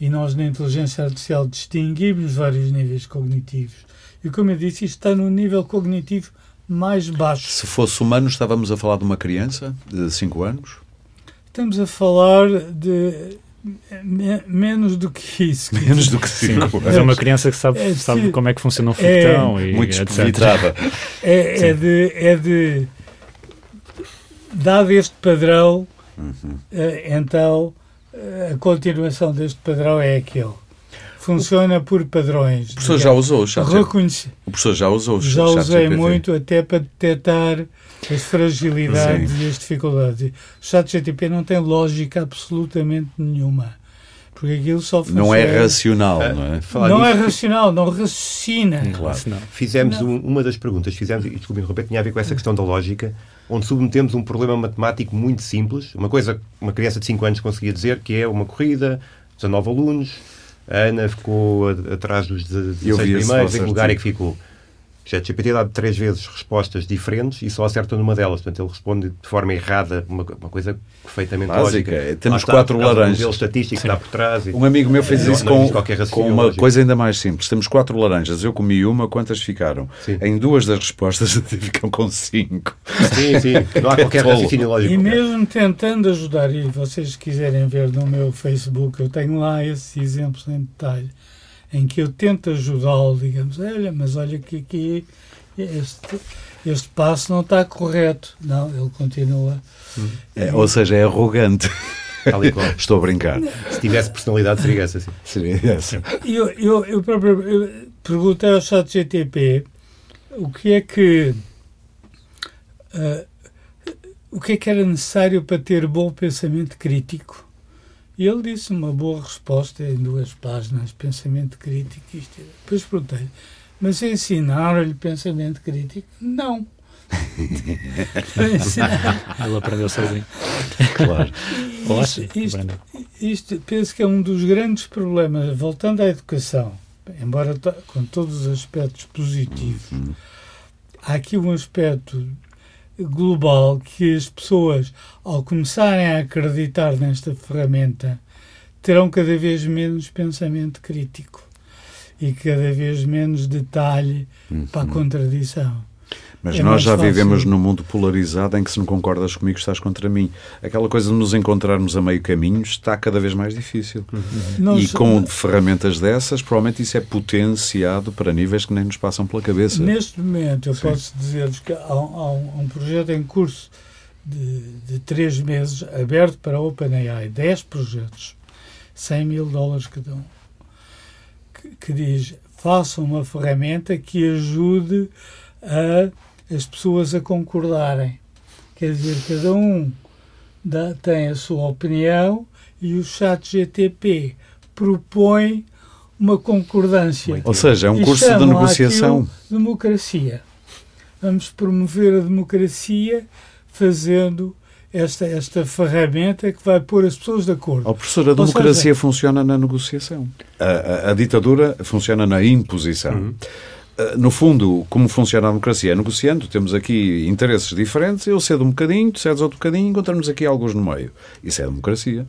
E nós, na inteligência artificial, distinguimos vários níveis cognitivos. E, como eu disse, isto está no nível cognitivo mais baixo. Se fosse humano, estávamos a falar de uma criança de 5 anos? Estamos a falar de menos do que isso. Menos do que cinco. Mas é uma criança que sabe, é, sabe como é que funciona um foguetão é, e muito etc. É, é, de, é de. Dado este padrão, uhum. Eh, então eh, a continuação deste padrão é aquele. Funciona por padrões. O professor já usou o chat Reconheci... O professor já usou o Já usei muito até para detectar as fragilidades Sim. e as dificuldades. O chat GTP não tem lógica absolutamente nenhuma. Porque aquilo só funciona... Não é racional, ah, não é? Falar não é racional, não raciocina. Claro. Não. Fizemos não. Um, uma das perguntas, fizemos, e desculpe interromper, tinha a ver com essa questão da lógica, onde submetemos um problema matemático muito simples, uma coisa uma criança de 5 anos conseguia dizer, que é uma corrida, 19 alunos, a Ana ficou atrás dos 16 primeiros, em que lugar é que ficou? ChatGPT dá três vezes respostas diferentes e só acerta numa delas. Portanto, ele responde de forma errada uma, uma coisa perfeitamente Básica. lógica. Temos está, quatro laranjas. Um estatístico que está por trás. E... Um amigo meu fez isso não com, qualquer com uma lógico. coisa ainda mais simples. Temos quatro laranjas. Eu comi uma, quantas ficaram? Sim. Em duas das respostas [laughs] ficam com cinco. Sim, sim. [laughs] Não há qualquer Tolo. raciocínio lógico. E mesmo tentando ajudar, e vocês quiserem ver no meu Facebook, eu tenho lá esses exemplos em detalhe, em que eu tento ajudá-lo, digamos, olha, mas olha que aqui este, este passo não está correto. Não, ele continua. É, ou seja, é arrogante. [laughs] Estou a brincar. Se tivesse personalidade, seria essa. Sim. [laughs] Seria essa. E Eu, eu, eu próprio eu perguntei ao chat GTP o que é que ah, o que é que era necessário para ter bom pensamento crítico. E ele disse uma boa resposta em duas páginas, pensamento crítico. Isto. Depois perguntei mas ensinaram-lhe pensamento crítico? Não. [laughs] Ensinar- Ele aprendeu sozinho. Claro. Isto, isto, isto penso que é um dos grandes problemas, voltando à educação, embora com todos os aspectos positivos, há aqui um aspecto global que as pessoas, ao começarem a acreditar nesta ferramenta, terão cada vez menos pensamento crítico e cada vez menos detalhe para a contradição. Mas É nós já fácil. vivemos num mundo polarizado em que se não concordas comigo estás contra mim. Aquela coisa de nos encontrarmos a meio caminho está cada vez mais difícil. Não e com ferramentas dessas, provavelmente isso é potenciado para níveis que nem nos passam pela cabeça. Neste momento, eu Sim. posso dizer-vos que há, um- há um, um projeto em curso de, de três meses, aberto para a OpenAI, 10 projetos, 100 mil dólares cada um, que, que diz, façam uma ferramenta que ajude a, as pessoas a concordarem. Quer dizer, cada um dá- tem a sua opinião e o chat GTP propõe uma concordância. Ou seja, é um E curso de negociação. democracia. Vamos promover a democracia fazendo esta, esta ferramenta que vai pôr as pessoas de acordo. Ó professor, a Ou democracia seja- funciona na negociação. A, a- a ditadura funciona na imposição. Uhum. Uh, No fundo, como funciona a democracia? É negociando, temos aqui interesses diferentes, eu cedo um bocadinho, tu cedes outro bocadinho, encontramos aqui alguns no meio. Isso é democracia.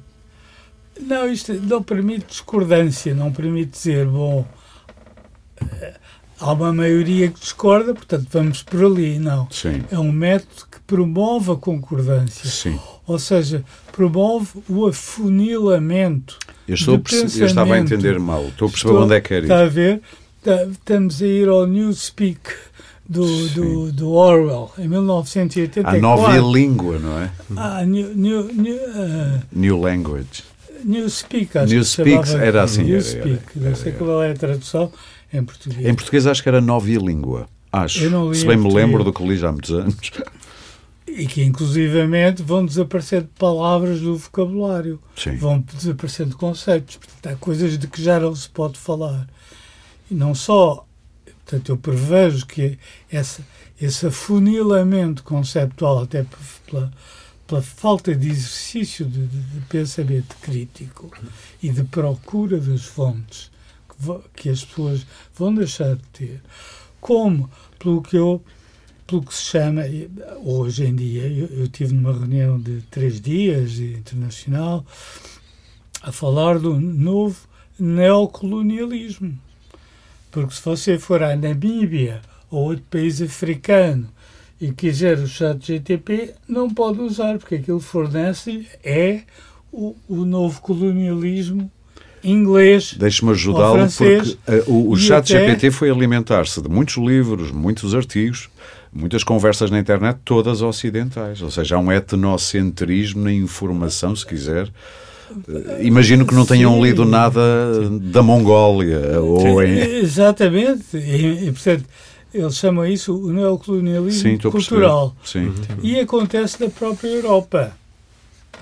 Não, isto não permite discordância, não permite dizer, bom, eh, há uma maioria que discorda, portanto vamos por ali. Não. Sim. É um método que promove a concordância. Sim. Ou seja, promove o afunilamento. Eu, estou eu estava a entender mal. Estou a perceber Estou- onde é que ir. Está a ver? Estamos a ir ao Newspeak do, do, do Orwell, em 1984. A nova língua, não é? Ah, New, New, New, ah, New language. Newspeak, acho Newspeak que era assim, era, Newspeak, era, não era, sei era. qual é a tradução em português. Em português acho que era nova língua. Acho. Não Se em bem me lembro do que li já há muitos anos. E que, inclusivamente, vão desaparecendo palavras do vocabulário. Sim. vão desaparecendo conceitos. Portanto, há coisas de que já não se pode falar. E não só. Portanto, eu prevejo que essa, esse afunilamento conceptual, até pela, pela falta de exercício de, de- de pensamento crítico e de procura das fontes que, que as pessoas vão deixar de ter, como pelo que eu pelo que se chama, hoje em dia, eu, eu tive numa reunião de três dias internacional a falar do novo neocolonialismo. Porque se você for à Namíbia ou outro país africano e quiser o chat GTP, não pode usar, porque aquilo fornece é o, o novo colonialismo inglês. Deixe-me ajudá-lo, porque uh, o, o chat até- GPT foi alimentar-se de muitos livros, muitos artigos, muitas conversas na internet, todas ocidentais. Ou seja, há um etnocentrismo na informação, se quiser. Uh, Imagino que não tenham Sim. lido nada da Mongólia ou em... Exatamente. E, e, portanto, eles chamam isso o neocolonialismo Sim, cultural. Sim. E acontece na própria Europa.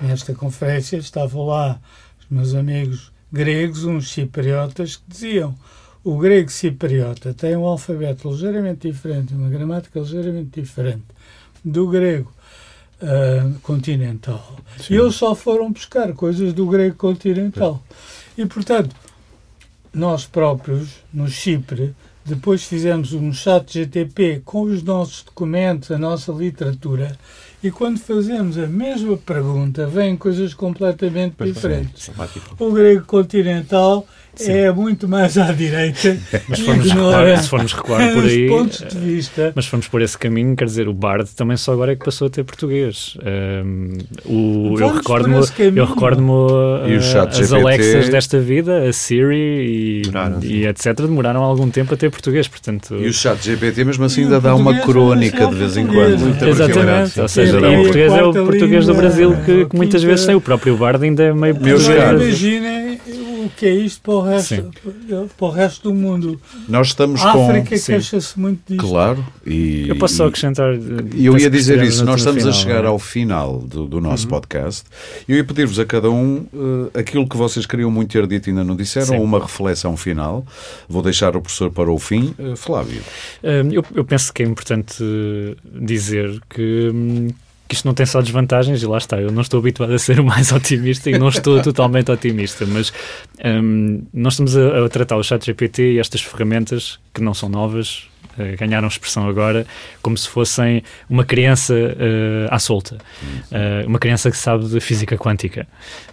Nesta conferência estavam lá os meus amigos gregos, uns cipriotas, que diziam o grego cipriota tem um alfabeto ligeiramente diferente, uma gramática ligeiramente diferente do grego ah, continental. Sim. E eles só foram buscar coisas do grego continental. E, portanto, nós próprios, no Chipre, depois fizemos um chat GTP com os nossos documentos, a nossa literatura, e quando fazemos a mesma pergunta, vêm coisas completamente diferentes. o grego continental Sim. é muito mais à direita. [laughs] Mas formos recuar, se formos recuar por aí. Pontos de vista. Mas formos por esse caminho, quer dizer, o Bard também só agora é que passou a ter português. Um, o, eu recordo-me eu recordo uh, as Alexas desta vida, a Siri e, e, etc. demoraram algum tempo a ter português. Portanto, e o chat GPT mesmo assim ainda dá uma crónica de vez em quando. Exatamente. Ou seja, e o português é o português do Brasil que, que muitas vezes tem o próprio Bard ainda é meio português. Imaginem o que é isto para o resto, para o resto do mundo. Nós estamos a com. África queixa-se muito disto. Claro. E, eu posso só acrescentar. E eu ia dizer isso. Nós estamos final, a chegar é? ao final do, do nosso uhum. podcast. E eu ia pedir-vos a cada um uh, aquilo que vocês queriam muito ter dito e ainda não disseram, Sim. uma reflexão final. Vou deixar o professor para o fim. Uh, Flávio. Uh, eu, eu penso que é importante dizer que. Que isto não tem só desvantagens, e lá está, eu não estou habituado a ser o mais [laughs] otimista e não estou totalmente otimista, mas um, nós estamos a, a, tratar o chat GPT e estas ferramentas que não são novas, uh, ganharam expressão agora, como se fossem uma criança uh, à solta, uh, uma criança que sabe de física quântica.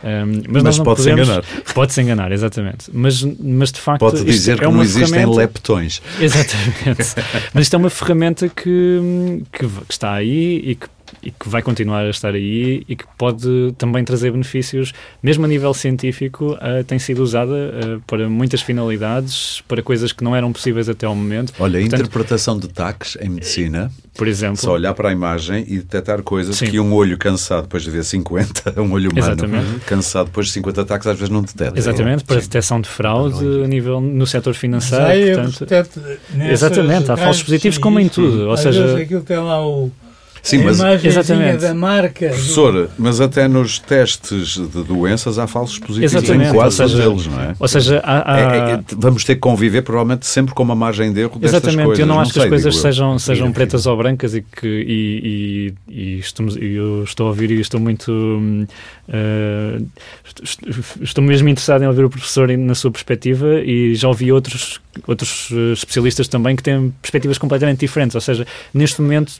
Um, mas, mas pode-se enganar. Pode-se enganar, exatamente. Mas, mas de facto. Pode dizer que é não existem leptões. Exatamente. mas isto é uma ferramenta que, que, que está aí e que e que vai continuar a estar aí e que pode também trazer benefícios, mesmo a nível científico, uh, tem sido usada uh, para muitas finalidades, para coisas que não eram possíveis até ao momento. Olha, a interpretação de taques em medicina, por exemplo, só olhar para a imagem e detectar coisas sim. que um olho cansado depois de ver 50, [laughs] um olho humano Exatamente. cansado depois de 50 ataques às vezes não detecta. Exatamente, para sim. detecção de fraude a nível no setor financeiro. portanto, exatamente, há falsos positivos como em tudo. Ou seja, aquilo tem lá o Sim, mas, exatamente. da marca. Professor, mas até nos testes de doenças há falsos positivos exatamente. em quase seja, deles, não é? Ou seja, há, há... É, é, vamos ter que conviver provavelmente sempre com uma margem de erro destas exatamente. coisas. Eu não, não acho que as coisas sejam, sejam pretas ou brancas e que e, e, e estamos, eu estou a ouvir e estou muito uh, estou mesmo interessado em ouvir o professor na sua perspectiva e já ouvi outros outros eh, especialistas também que têm perspectivas completamente diferentes. Ou seja, neste momento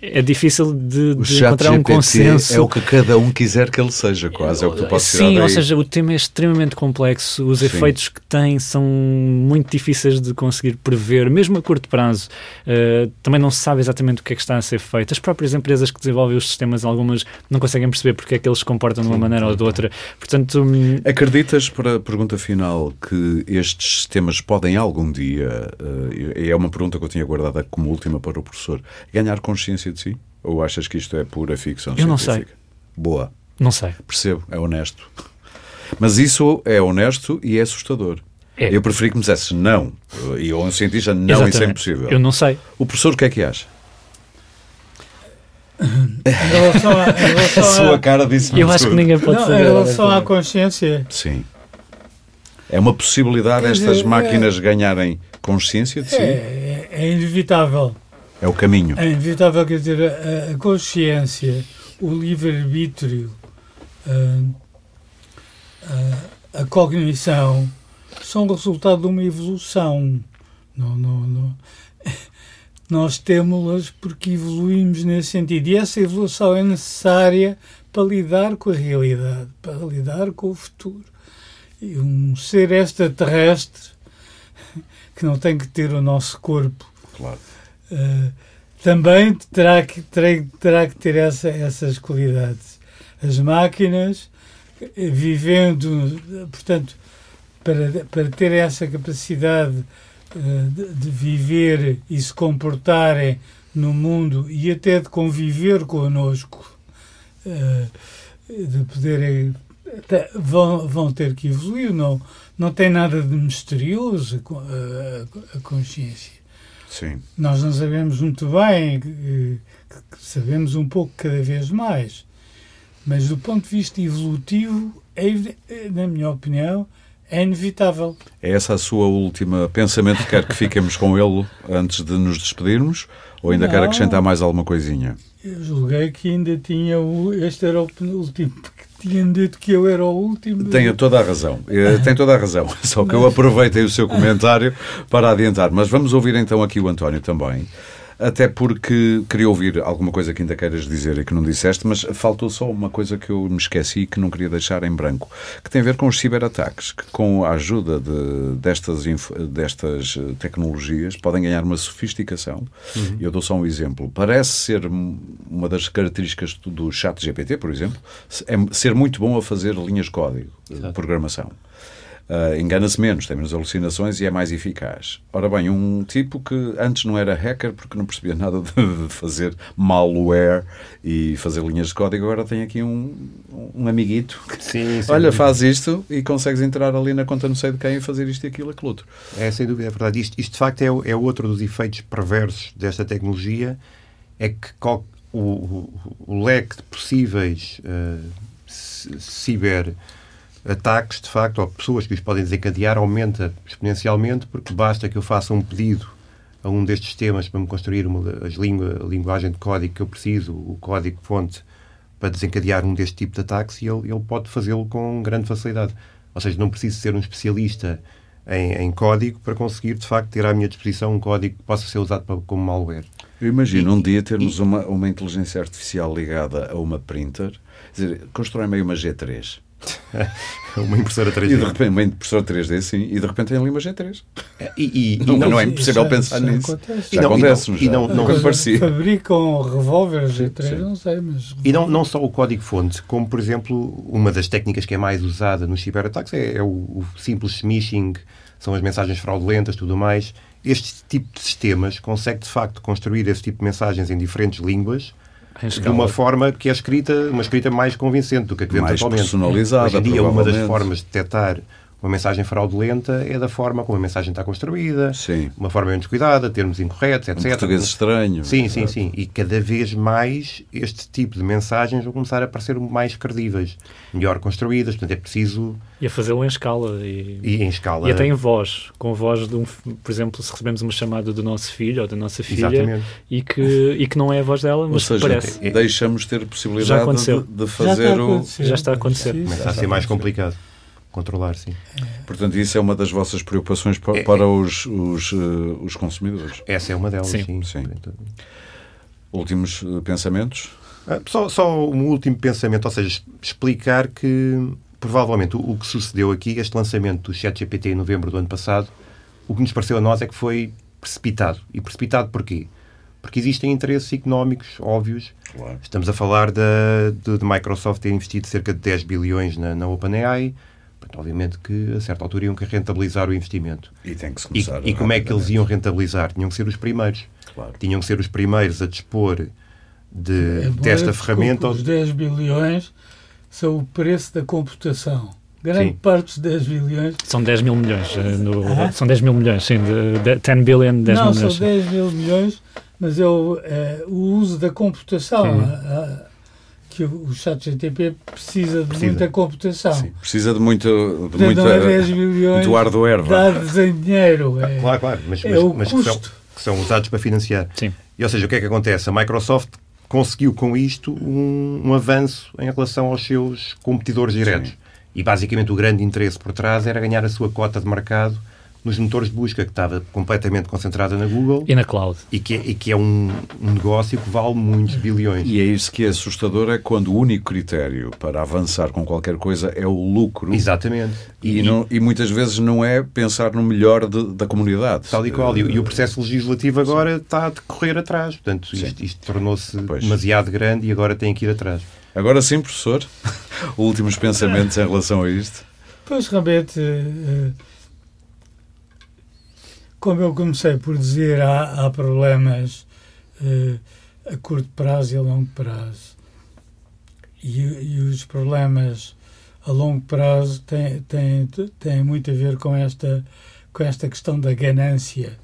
é difícil de, de encontrar um consenso. É o que cada um quiser que ele seja, quase. É o que tu podes Sim, ou seja, o tema é extremamente complexo. Os Sim. efeitos que tem são muito difíceis de conseguir prever, mesmo a curto prazo. Uh, também não se sabe exatamente o que é que está a ser feito. As próprias empresas que desenvolvem os sistemas, algumas não conseguem perceber porque é que eles se comportam de uma maneira ou de outra. Portanto, hum, acreditas, para a pergunta final, que estes sistemas podem algum dia, uh, é uma pergunta que eu tinha guardada como última para o professor, ganhar consciência de si? Ou achas que isto é pura ficção Eu científica? não sei. Boa. Não sei. Percebo, é honesto. Mas isso é honesto e é assustador. É. Eu preferi que me dissesse não. E eu, um cientista, não, Exatamente. isso é impossível. Eu não sei. O professor, o que é que acha? A, [laughs] a sua cara disse Eu acho que ninguém pode não, saber. Em relação à consciência. Sim. É uma possibilidade estas máquinas é, ganharem consciência de si? É, é, inevitável. É o caminho. É inevitável, quer dizer, a, a consciência, o livre-arbítrio, a, a, a, cognição são resultado de uma evolução. Não, não, não. Nós temos-las porque evoluímos nesse sentido. E essa evolução é necessária para lidar com a realidade, para lidar com o futuro. E um ser extraterrestre que não tem que ter o nosso corpo. Claro. Uh, também terá que, terá, terá que ter essa, essas qualidades. As máquinas, eh, vivendo, portanto, para, para ter essa capacidade uh, de, de, viver e se comportarem no mundo e até de conviver connosco, de poderem vão, vão ter que evoluir, não, não tem nada de misterioso a consciência. Sim. Nós não sabemos muito bem, sabemos um pouco cada vez mais, mas do ponto de vista evolutivo, é, na minha opinião, é inevitável. É essa a sua última pensamento? Quer que fiquemos com ele antes de nos despedirmos? Ou ainda não. quer acrescentar mais alguma coisinha? Eu julguei que ainda tinha o. Este era o porque tinham dito que eu era o último. Tem toda a razão. Eh, tem toda a razão. [laughs] Só que eu aproveitei o seu comentário para adiantar. Mas vamos ouvir então aqui o António também até porque queria ouvir alguma coisa que ainda queiras dizer e que não disseste, mas faltou só uma coisa que eu me esqueci e que não queria deixar em branco, que tem a ver com os ciberataques, que com a ajuda de, destas, destas eh, tecnologias podem ganhar uma sofisticação. Uhum. Eu dou só um exemplo. Parece ser uma das características do chat GPT, por exemplo, é ser muito bom a fazer linhas de código, de programação. Uh, engana-se menos, tem menos alucinações e é mais eficaz. Ora bem, um tipo que antes não era hacker porque não percebia nada de, [laughs] fazer malware e fazer linhas de código, agora tem aqui um, um amiguito que, [laughs] sim, olha, faz isto e consegues entrar ali na conta não sei de quem e fazer isto e aquilo, aquilo outro. É, sem dúvida, é verdade. Isto, isto de facto é, é outro dos efeitos perversos desta tecnologia, é que o, o, o leque de possíveis uh, ciber ataques, de facto, ou pessoas que os podem desencadear, aumenta exponencialmente, porque basta que eu faça um pedido a um destes sistemas para me construir uma, as língua, a linguagem de código que eu preciso, o código-fonte, para desencadear um deste tipo de ataques, e ele, ele pode fazê-lo com grande facilidade. Ou seja, não preciso ser um especialista em, em, código para conseguir, de facto, ter à minha disposição um código que possa ser usado para, como malware. Eu imagino e, um dia termos e, uma, uma inteligência artificial ligada a uma printer, quer dizer, constrói meio uma G3 [laughs] uma impressora 3D. E de repente, uma impressora 3D, sim, e de repente tem ali uma G3. É, e, e, não, não, não, é impossível já, pensar já nisso. Acontece. Já acontece, e não, não, não Fabricam revólver G3, sim. não sei, mas... E não, não só o código-fonte, como, por exemplo, uma das técnicas que é mais usada nos ciberataques é, é o, o simples smishing, são as mensagens fraudulentas, tudo mais. Este tipo de sistemas consegue, de facto, construir esse tipo de mensagens em diferentes línguas de uma forma que é escrita, uma escrita mais convincente do que a que vemos mais atualmente. personalizada, Hoje em dia, uma das formas de detectar uma mensagem fraudulenta é da forma como a mensagem está construída, sim. uma forma menos cuidada, termos incorretos, etc. Um português estranho. Sim, sim, sim. E cada vez mais este tipo de mensagens vão começar a parecer mais credíveis, melhor construídas, portanto é preciso... E a fazê-lo em escala. E, e em escala. E até em voz. Com a voz de um... Por exemplo, se recebemos uma chamada do nosso filho ou da nossa filha Exatamente. e que, e que não é a voz dela, mas ou seja, parece. Deixamos ter possibilidade de, de, fazer o... Já está a acontecer. Começa a ser mais complicado controlar, sim. Portanto, isso é uma das vossas preocupações para, é, para os, os, uh, os, consumidores. Essa é uma delas, sim. sim. sim. Últimos uh, pensamentos? Ah, só, só um último pensamento, ou seja, explicar que provavelmente o, o que sucedeu aqui, este lançamento do ChatGPT em novembro do ano passado, o que nos pareceu a nós é que foi precipitado. E precipitado porquê? Porque existem interesses económicos óbvios. Claro. Estamos a falar da, de, de, Microsoft ter investido cerca de 10 bilhões na, na OpenAI. Obviamente que a certa altura iam que rentabilizar o investimento. E tem que se começar E, e como é que eles iam rentabilizar? Tinham que ser os primeiros. Claro. Tinham que ser os primeiros a dispor de, é desta ferramenta. Os 10 bilhões são o preço da computação. Grande sim. parte dos 10 bilhões. São 10 mil milhões. Eh, no, ah? São 10 mil milhões, sim. De, de, 10 billion, 10 Não, mil milhões. são 10 mil milhões, mas é o, é, o uso da computação. A, a, que o chat GTP precisa de precisa. muita computação. Sim, precisa de muito, de muita, não é 10 milhões muito hardware. Dados em dinheiro. É, claro, claro, mas, é mas, o mas custo. Que, são, que são usados para financiar. Sim. E, ou seja, o que é que acontece? A Microsoft conseguiu com isto um, um avanço em relação aos seus competidores diretos. Sim. E basicamente o grande interesse por trás era ganhar a sua cota de mercado nos motores de busca, que estava completamente concentrada na Google. E na cloud. E que, é, e que é um, um, negócio que vale muitos bilhões. E é isso que é assustador, é quando o único critério para avançar com qualquer coisa é o lucro. Exatamente. E, e, não, e muitas vezes não é pensar no melhor de, da comunidade. Tal e qual. Uh, e, o processo legislativo agora sim. está a decorrer atrás. Portanto, isto, isto tornou-se demasiado grande e agora tem que ir atrás. Agora sim, professor, [laughs] últimos pensamentos em relação a isto. Pois, realmente... Como eu comecei por dizer, há, há problemas uh, a curto prazo e a longo prazo. E, e os problemas a longo prazo têm, têm, têm muito a ver com esta, com esta questão da ganância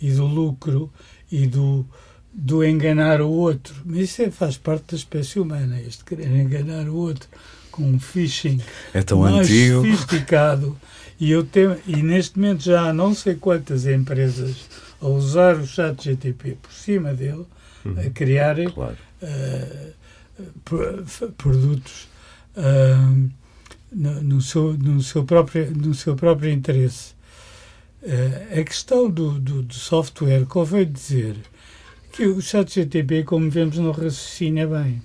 e do lucro e do, do enganar o outro. Mas isso é, faz parte da espécie humana, este querer enganar o outro com um phishing é tão mais antigo. sofisticado e, eu tenho, e neste momento já há não sei quantas empresas a usar o chat GTP por cima dele, uhum. a criarem claro. produtos uh, no, no, seu, no, seu próprio, no seu próprio interesse. Uh, a questão do, do, do, software, convém dizer que o ChatGTP, como vemos, não raciocina bem.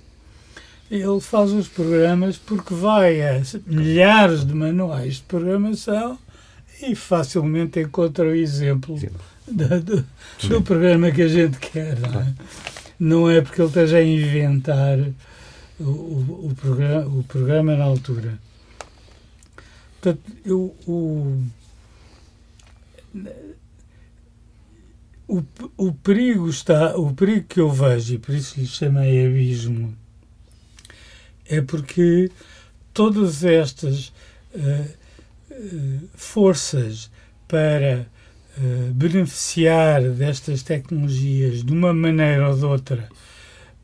Ele faz os programas porque vai a milhares de manuais de programação e facilmente encontra o exemplo do, do, do, programa que a gente quer. Não é, não é porque ele esteja a inventar o, o, o, programa, o programa na altura. Portanto, eu, o, o, o perigo está, o perigo que eu vejo, e por isso lhe chamei abismo, é porque todas estas uh, uh, forças para uh, beneficiar destas tecnologias de uma maneira ou de outra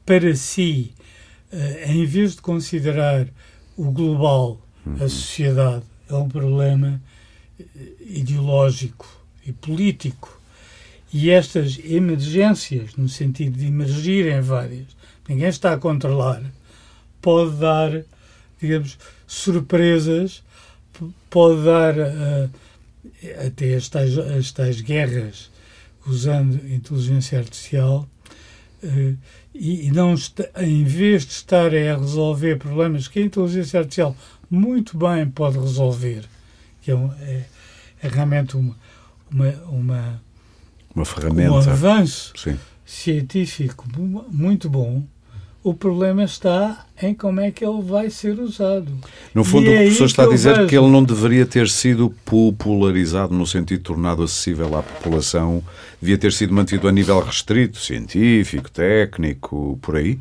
para si, em vez de considerar o global, a uhum. sociedade, é um problema ideológico e político. E estas emergências, no sentido de emergirem várias, ninguém está a controlar, pode dar, digamos, surpresas, pode dar uh, até as tais, as tais guerras usando inteligência artificial. Uh, e, não está, em vez de estar a resolver problemas que a inteligência artificial muito bem pode resolver, que é, um, é, é realmente uma, uma, uma, uma ferramenta. Um avanço Sim. científico muito bom. O problema está em como é que ele vai ser usado. No fundo, o é professor está a dizer vejo... que ele não deveria ter sido popularizado no sentido de tornado acessível à população, devia ter sido mantido a nível restrito, científico, técnico, por aí.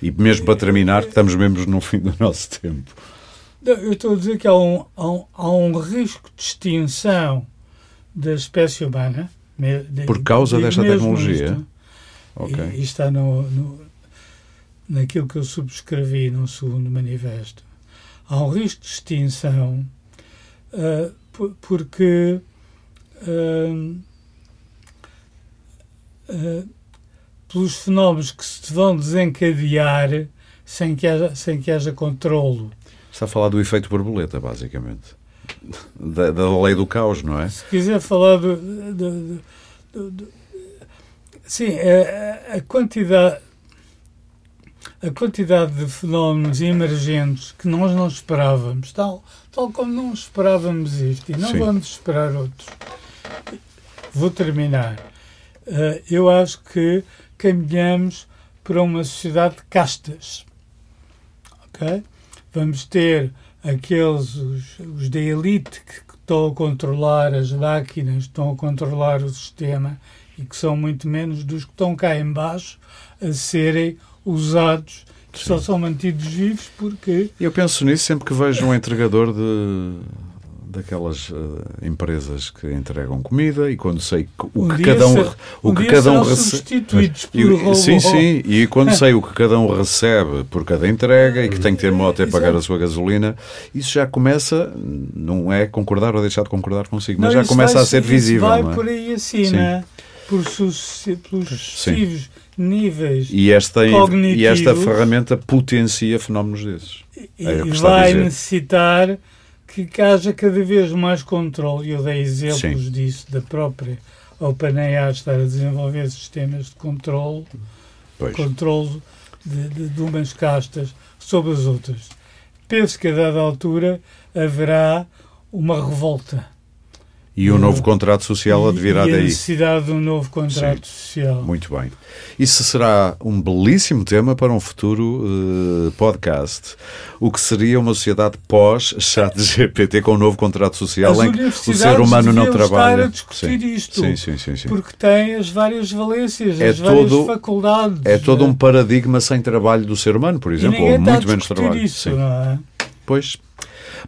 E mesmo para terminar, estamos mesmo no fim do nosso tempo. Eu estou a dizer que há um, há um, há um risco de extinção da espécie humana. De, Por causa desta tecnologia? Isto, okay. e, e, está no, no, naquilo que eu subscrevi no segundo manifesto. Há um risco de extinção uh, porque uh, uh, pelos fenómenos que se vão desencadear sem que haja, sem que haja controlo Está a falar do efeito borboleta, basicamente. Da, da lei do caos, não é? Se quiser falar do. do, do, do sim, a, a, quantidade. A quantidade de fenómenos emergentes que nós não esperávamos, tal, tal como não esperávamos isto, e não sim. vamos esperar outros. Vou terminar. Uh, eu acho que caminhamos para uma sociedade de castas. Ok? vamos ter aqueles, os, os da elite que estão a controlar as máquinas, estão a controlar o sistema e que são muito menos dos que estão cá embaixo a serem usados que Sim. só são mantidos vivos porque... Eu penso nisso sempre que vejo um entregador de daquelas uh, empresas que entregam comida e quando sei o que cada um o um que cada um recebe sim sim e quando [laughs] sei o que cada um recebe por cada entrega e que tem que ter moto e pagar a sua gasolina isso já começa não é concordar ou deixar de concordar consigo mas não, já começa vai, a ser visível vai é? por aí acima por pelos sucessivos níveis e esta e esta ferramenta potencia fenómenos desses e, é vai necessitar que haja cada vez mais controle. Eu dei exemplos Sim. disso, da própria OpenAI estar a desenvolver sistemas de controle, pois. controle de, de, de umas castas sobre as outras. Penso que a dada altura haverá uma revolta e um novo contrato social advirá daí. E a necessidade de um novo contrato Sim. social. Muito bem. Isso será um belíssimo tema para um futuro uh, podcast. O que seria uma sociedade pós-chat GPT com um novo contrato social as em que o ser humano não trabalha. estar a discutir sim. isto. Sim, sim, sim, sim, Porque tem as várias valências, é as várias todo, faculdades. É todo um paradigma sem trabalho do ser humano, por exemplo, ou muito menos trabalho. Isso, sim. É? Pois.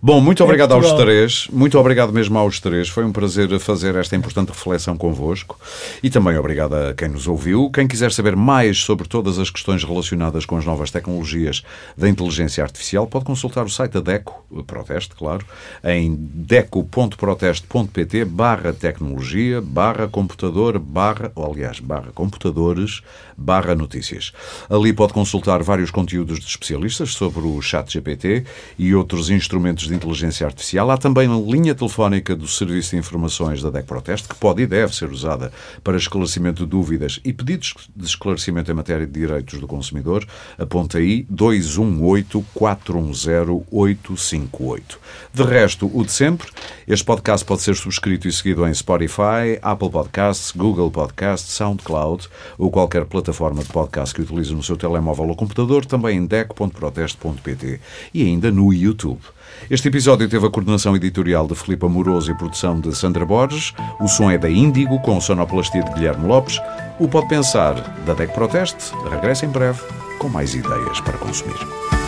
Bom, muito é obrigado aos três. Muito obrigado mesmo aos três. Foi um prazer fazer esta importante reflexão convosco. E também obrigado a quem nos ouviu. Quem quiser saber mais sobre todas as questões relacionadas com as novas tecnologias da inteligência artificial, pode consultar o site da DECO, Proteste, claro, em deco.proteste.pt barra tecnologia, barra computador, barra, ou, aliás, barra computadores, barra notícias. Ali pode consultar vários conteúdos de especialistas sobre o chat GPT e outros instrumentos de inteligência artificial. Há também a linha telefónica do Serviço de Informações da DEC Proteste, que pode e deve ser usada para esclarecimento de dúvidas e pedidos de esclarecimento em matéria de direitos do consumidor. Aponta aí 218 410 858. De resto, o de sempre, este podcast pode ser subscrito e seguido em Spotify, Apple Podcasts, Google Podcasts, SoundCloud ou qualquer plataforma de podcast que utilize no seu telemóvel ou computador, também em deco.proteste.pt e ainda no YouTube. Este episódio teve a coordenação editorial de Filipe Amoroso e produção de Sandra Borges. O som é da Índigo, com sonoplastia de Guilherme Lopes. O Pode Pensar, da DEC Proteste, regressa em breve com mais ideias para consumir.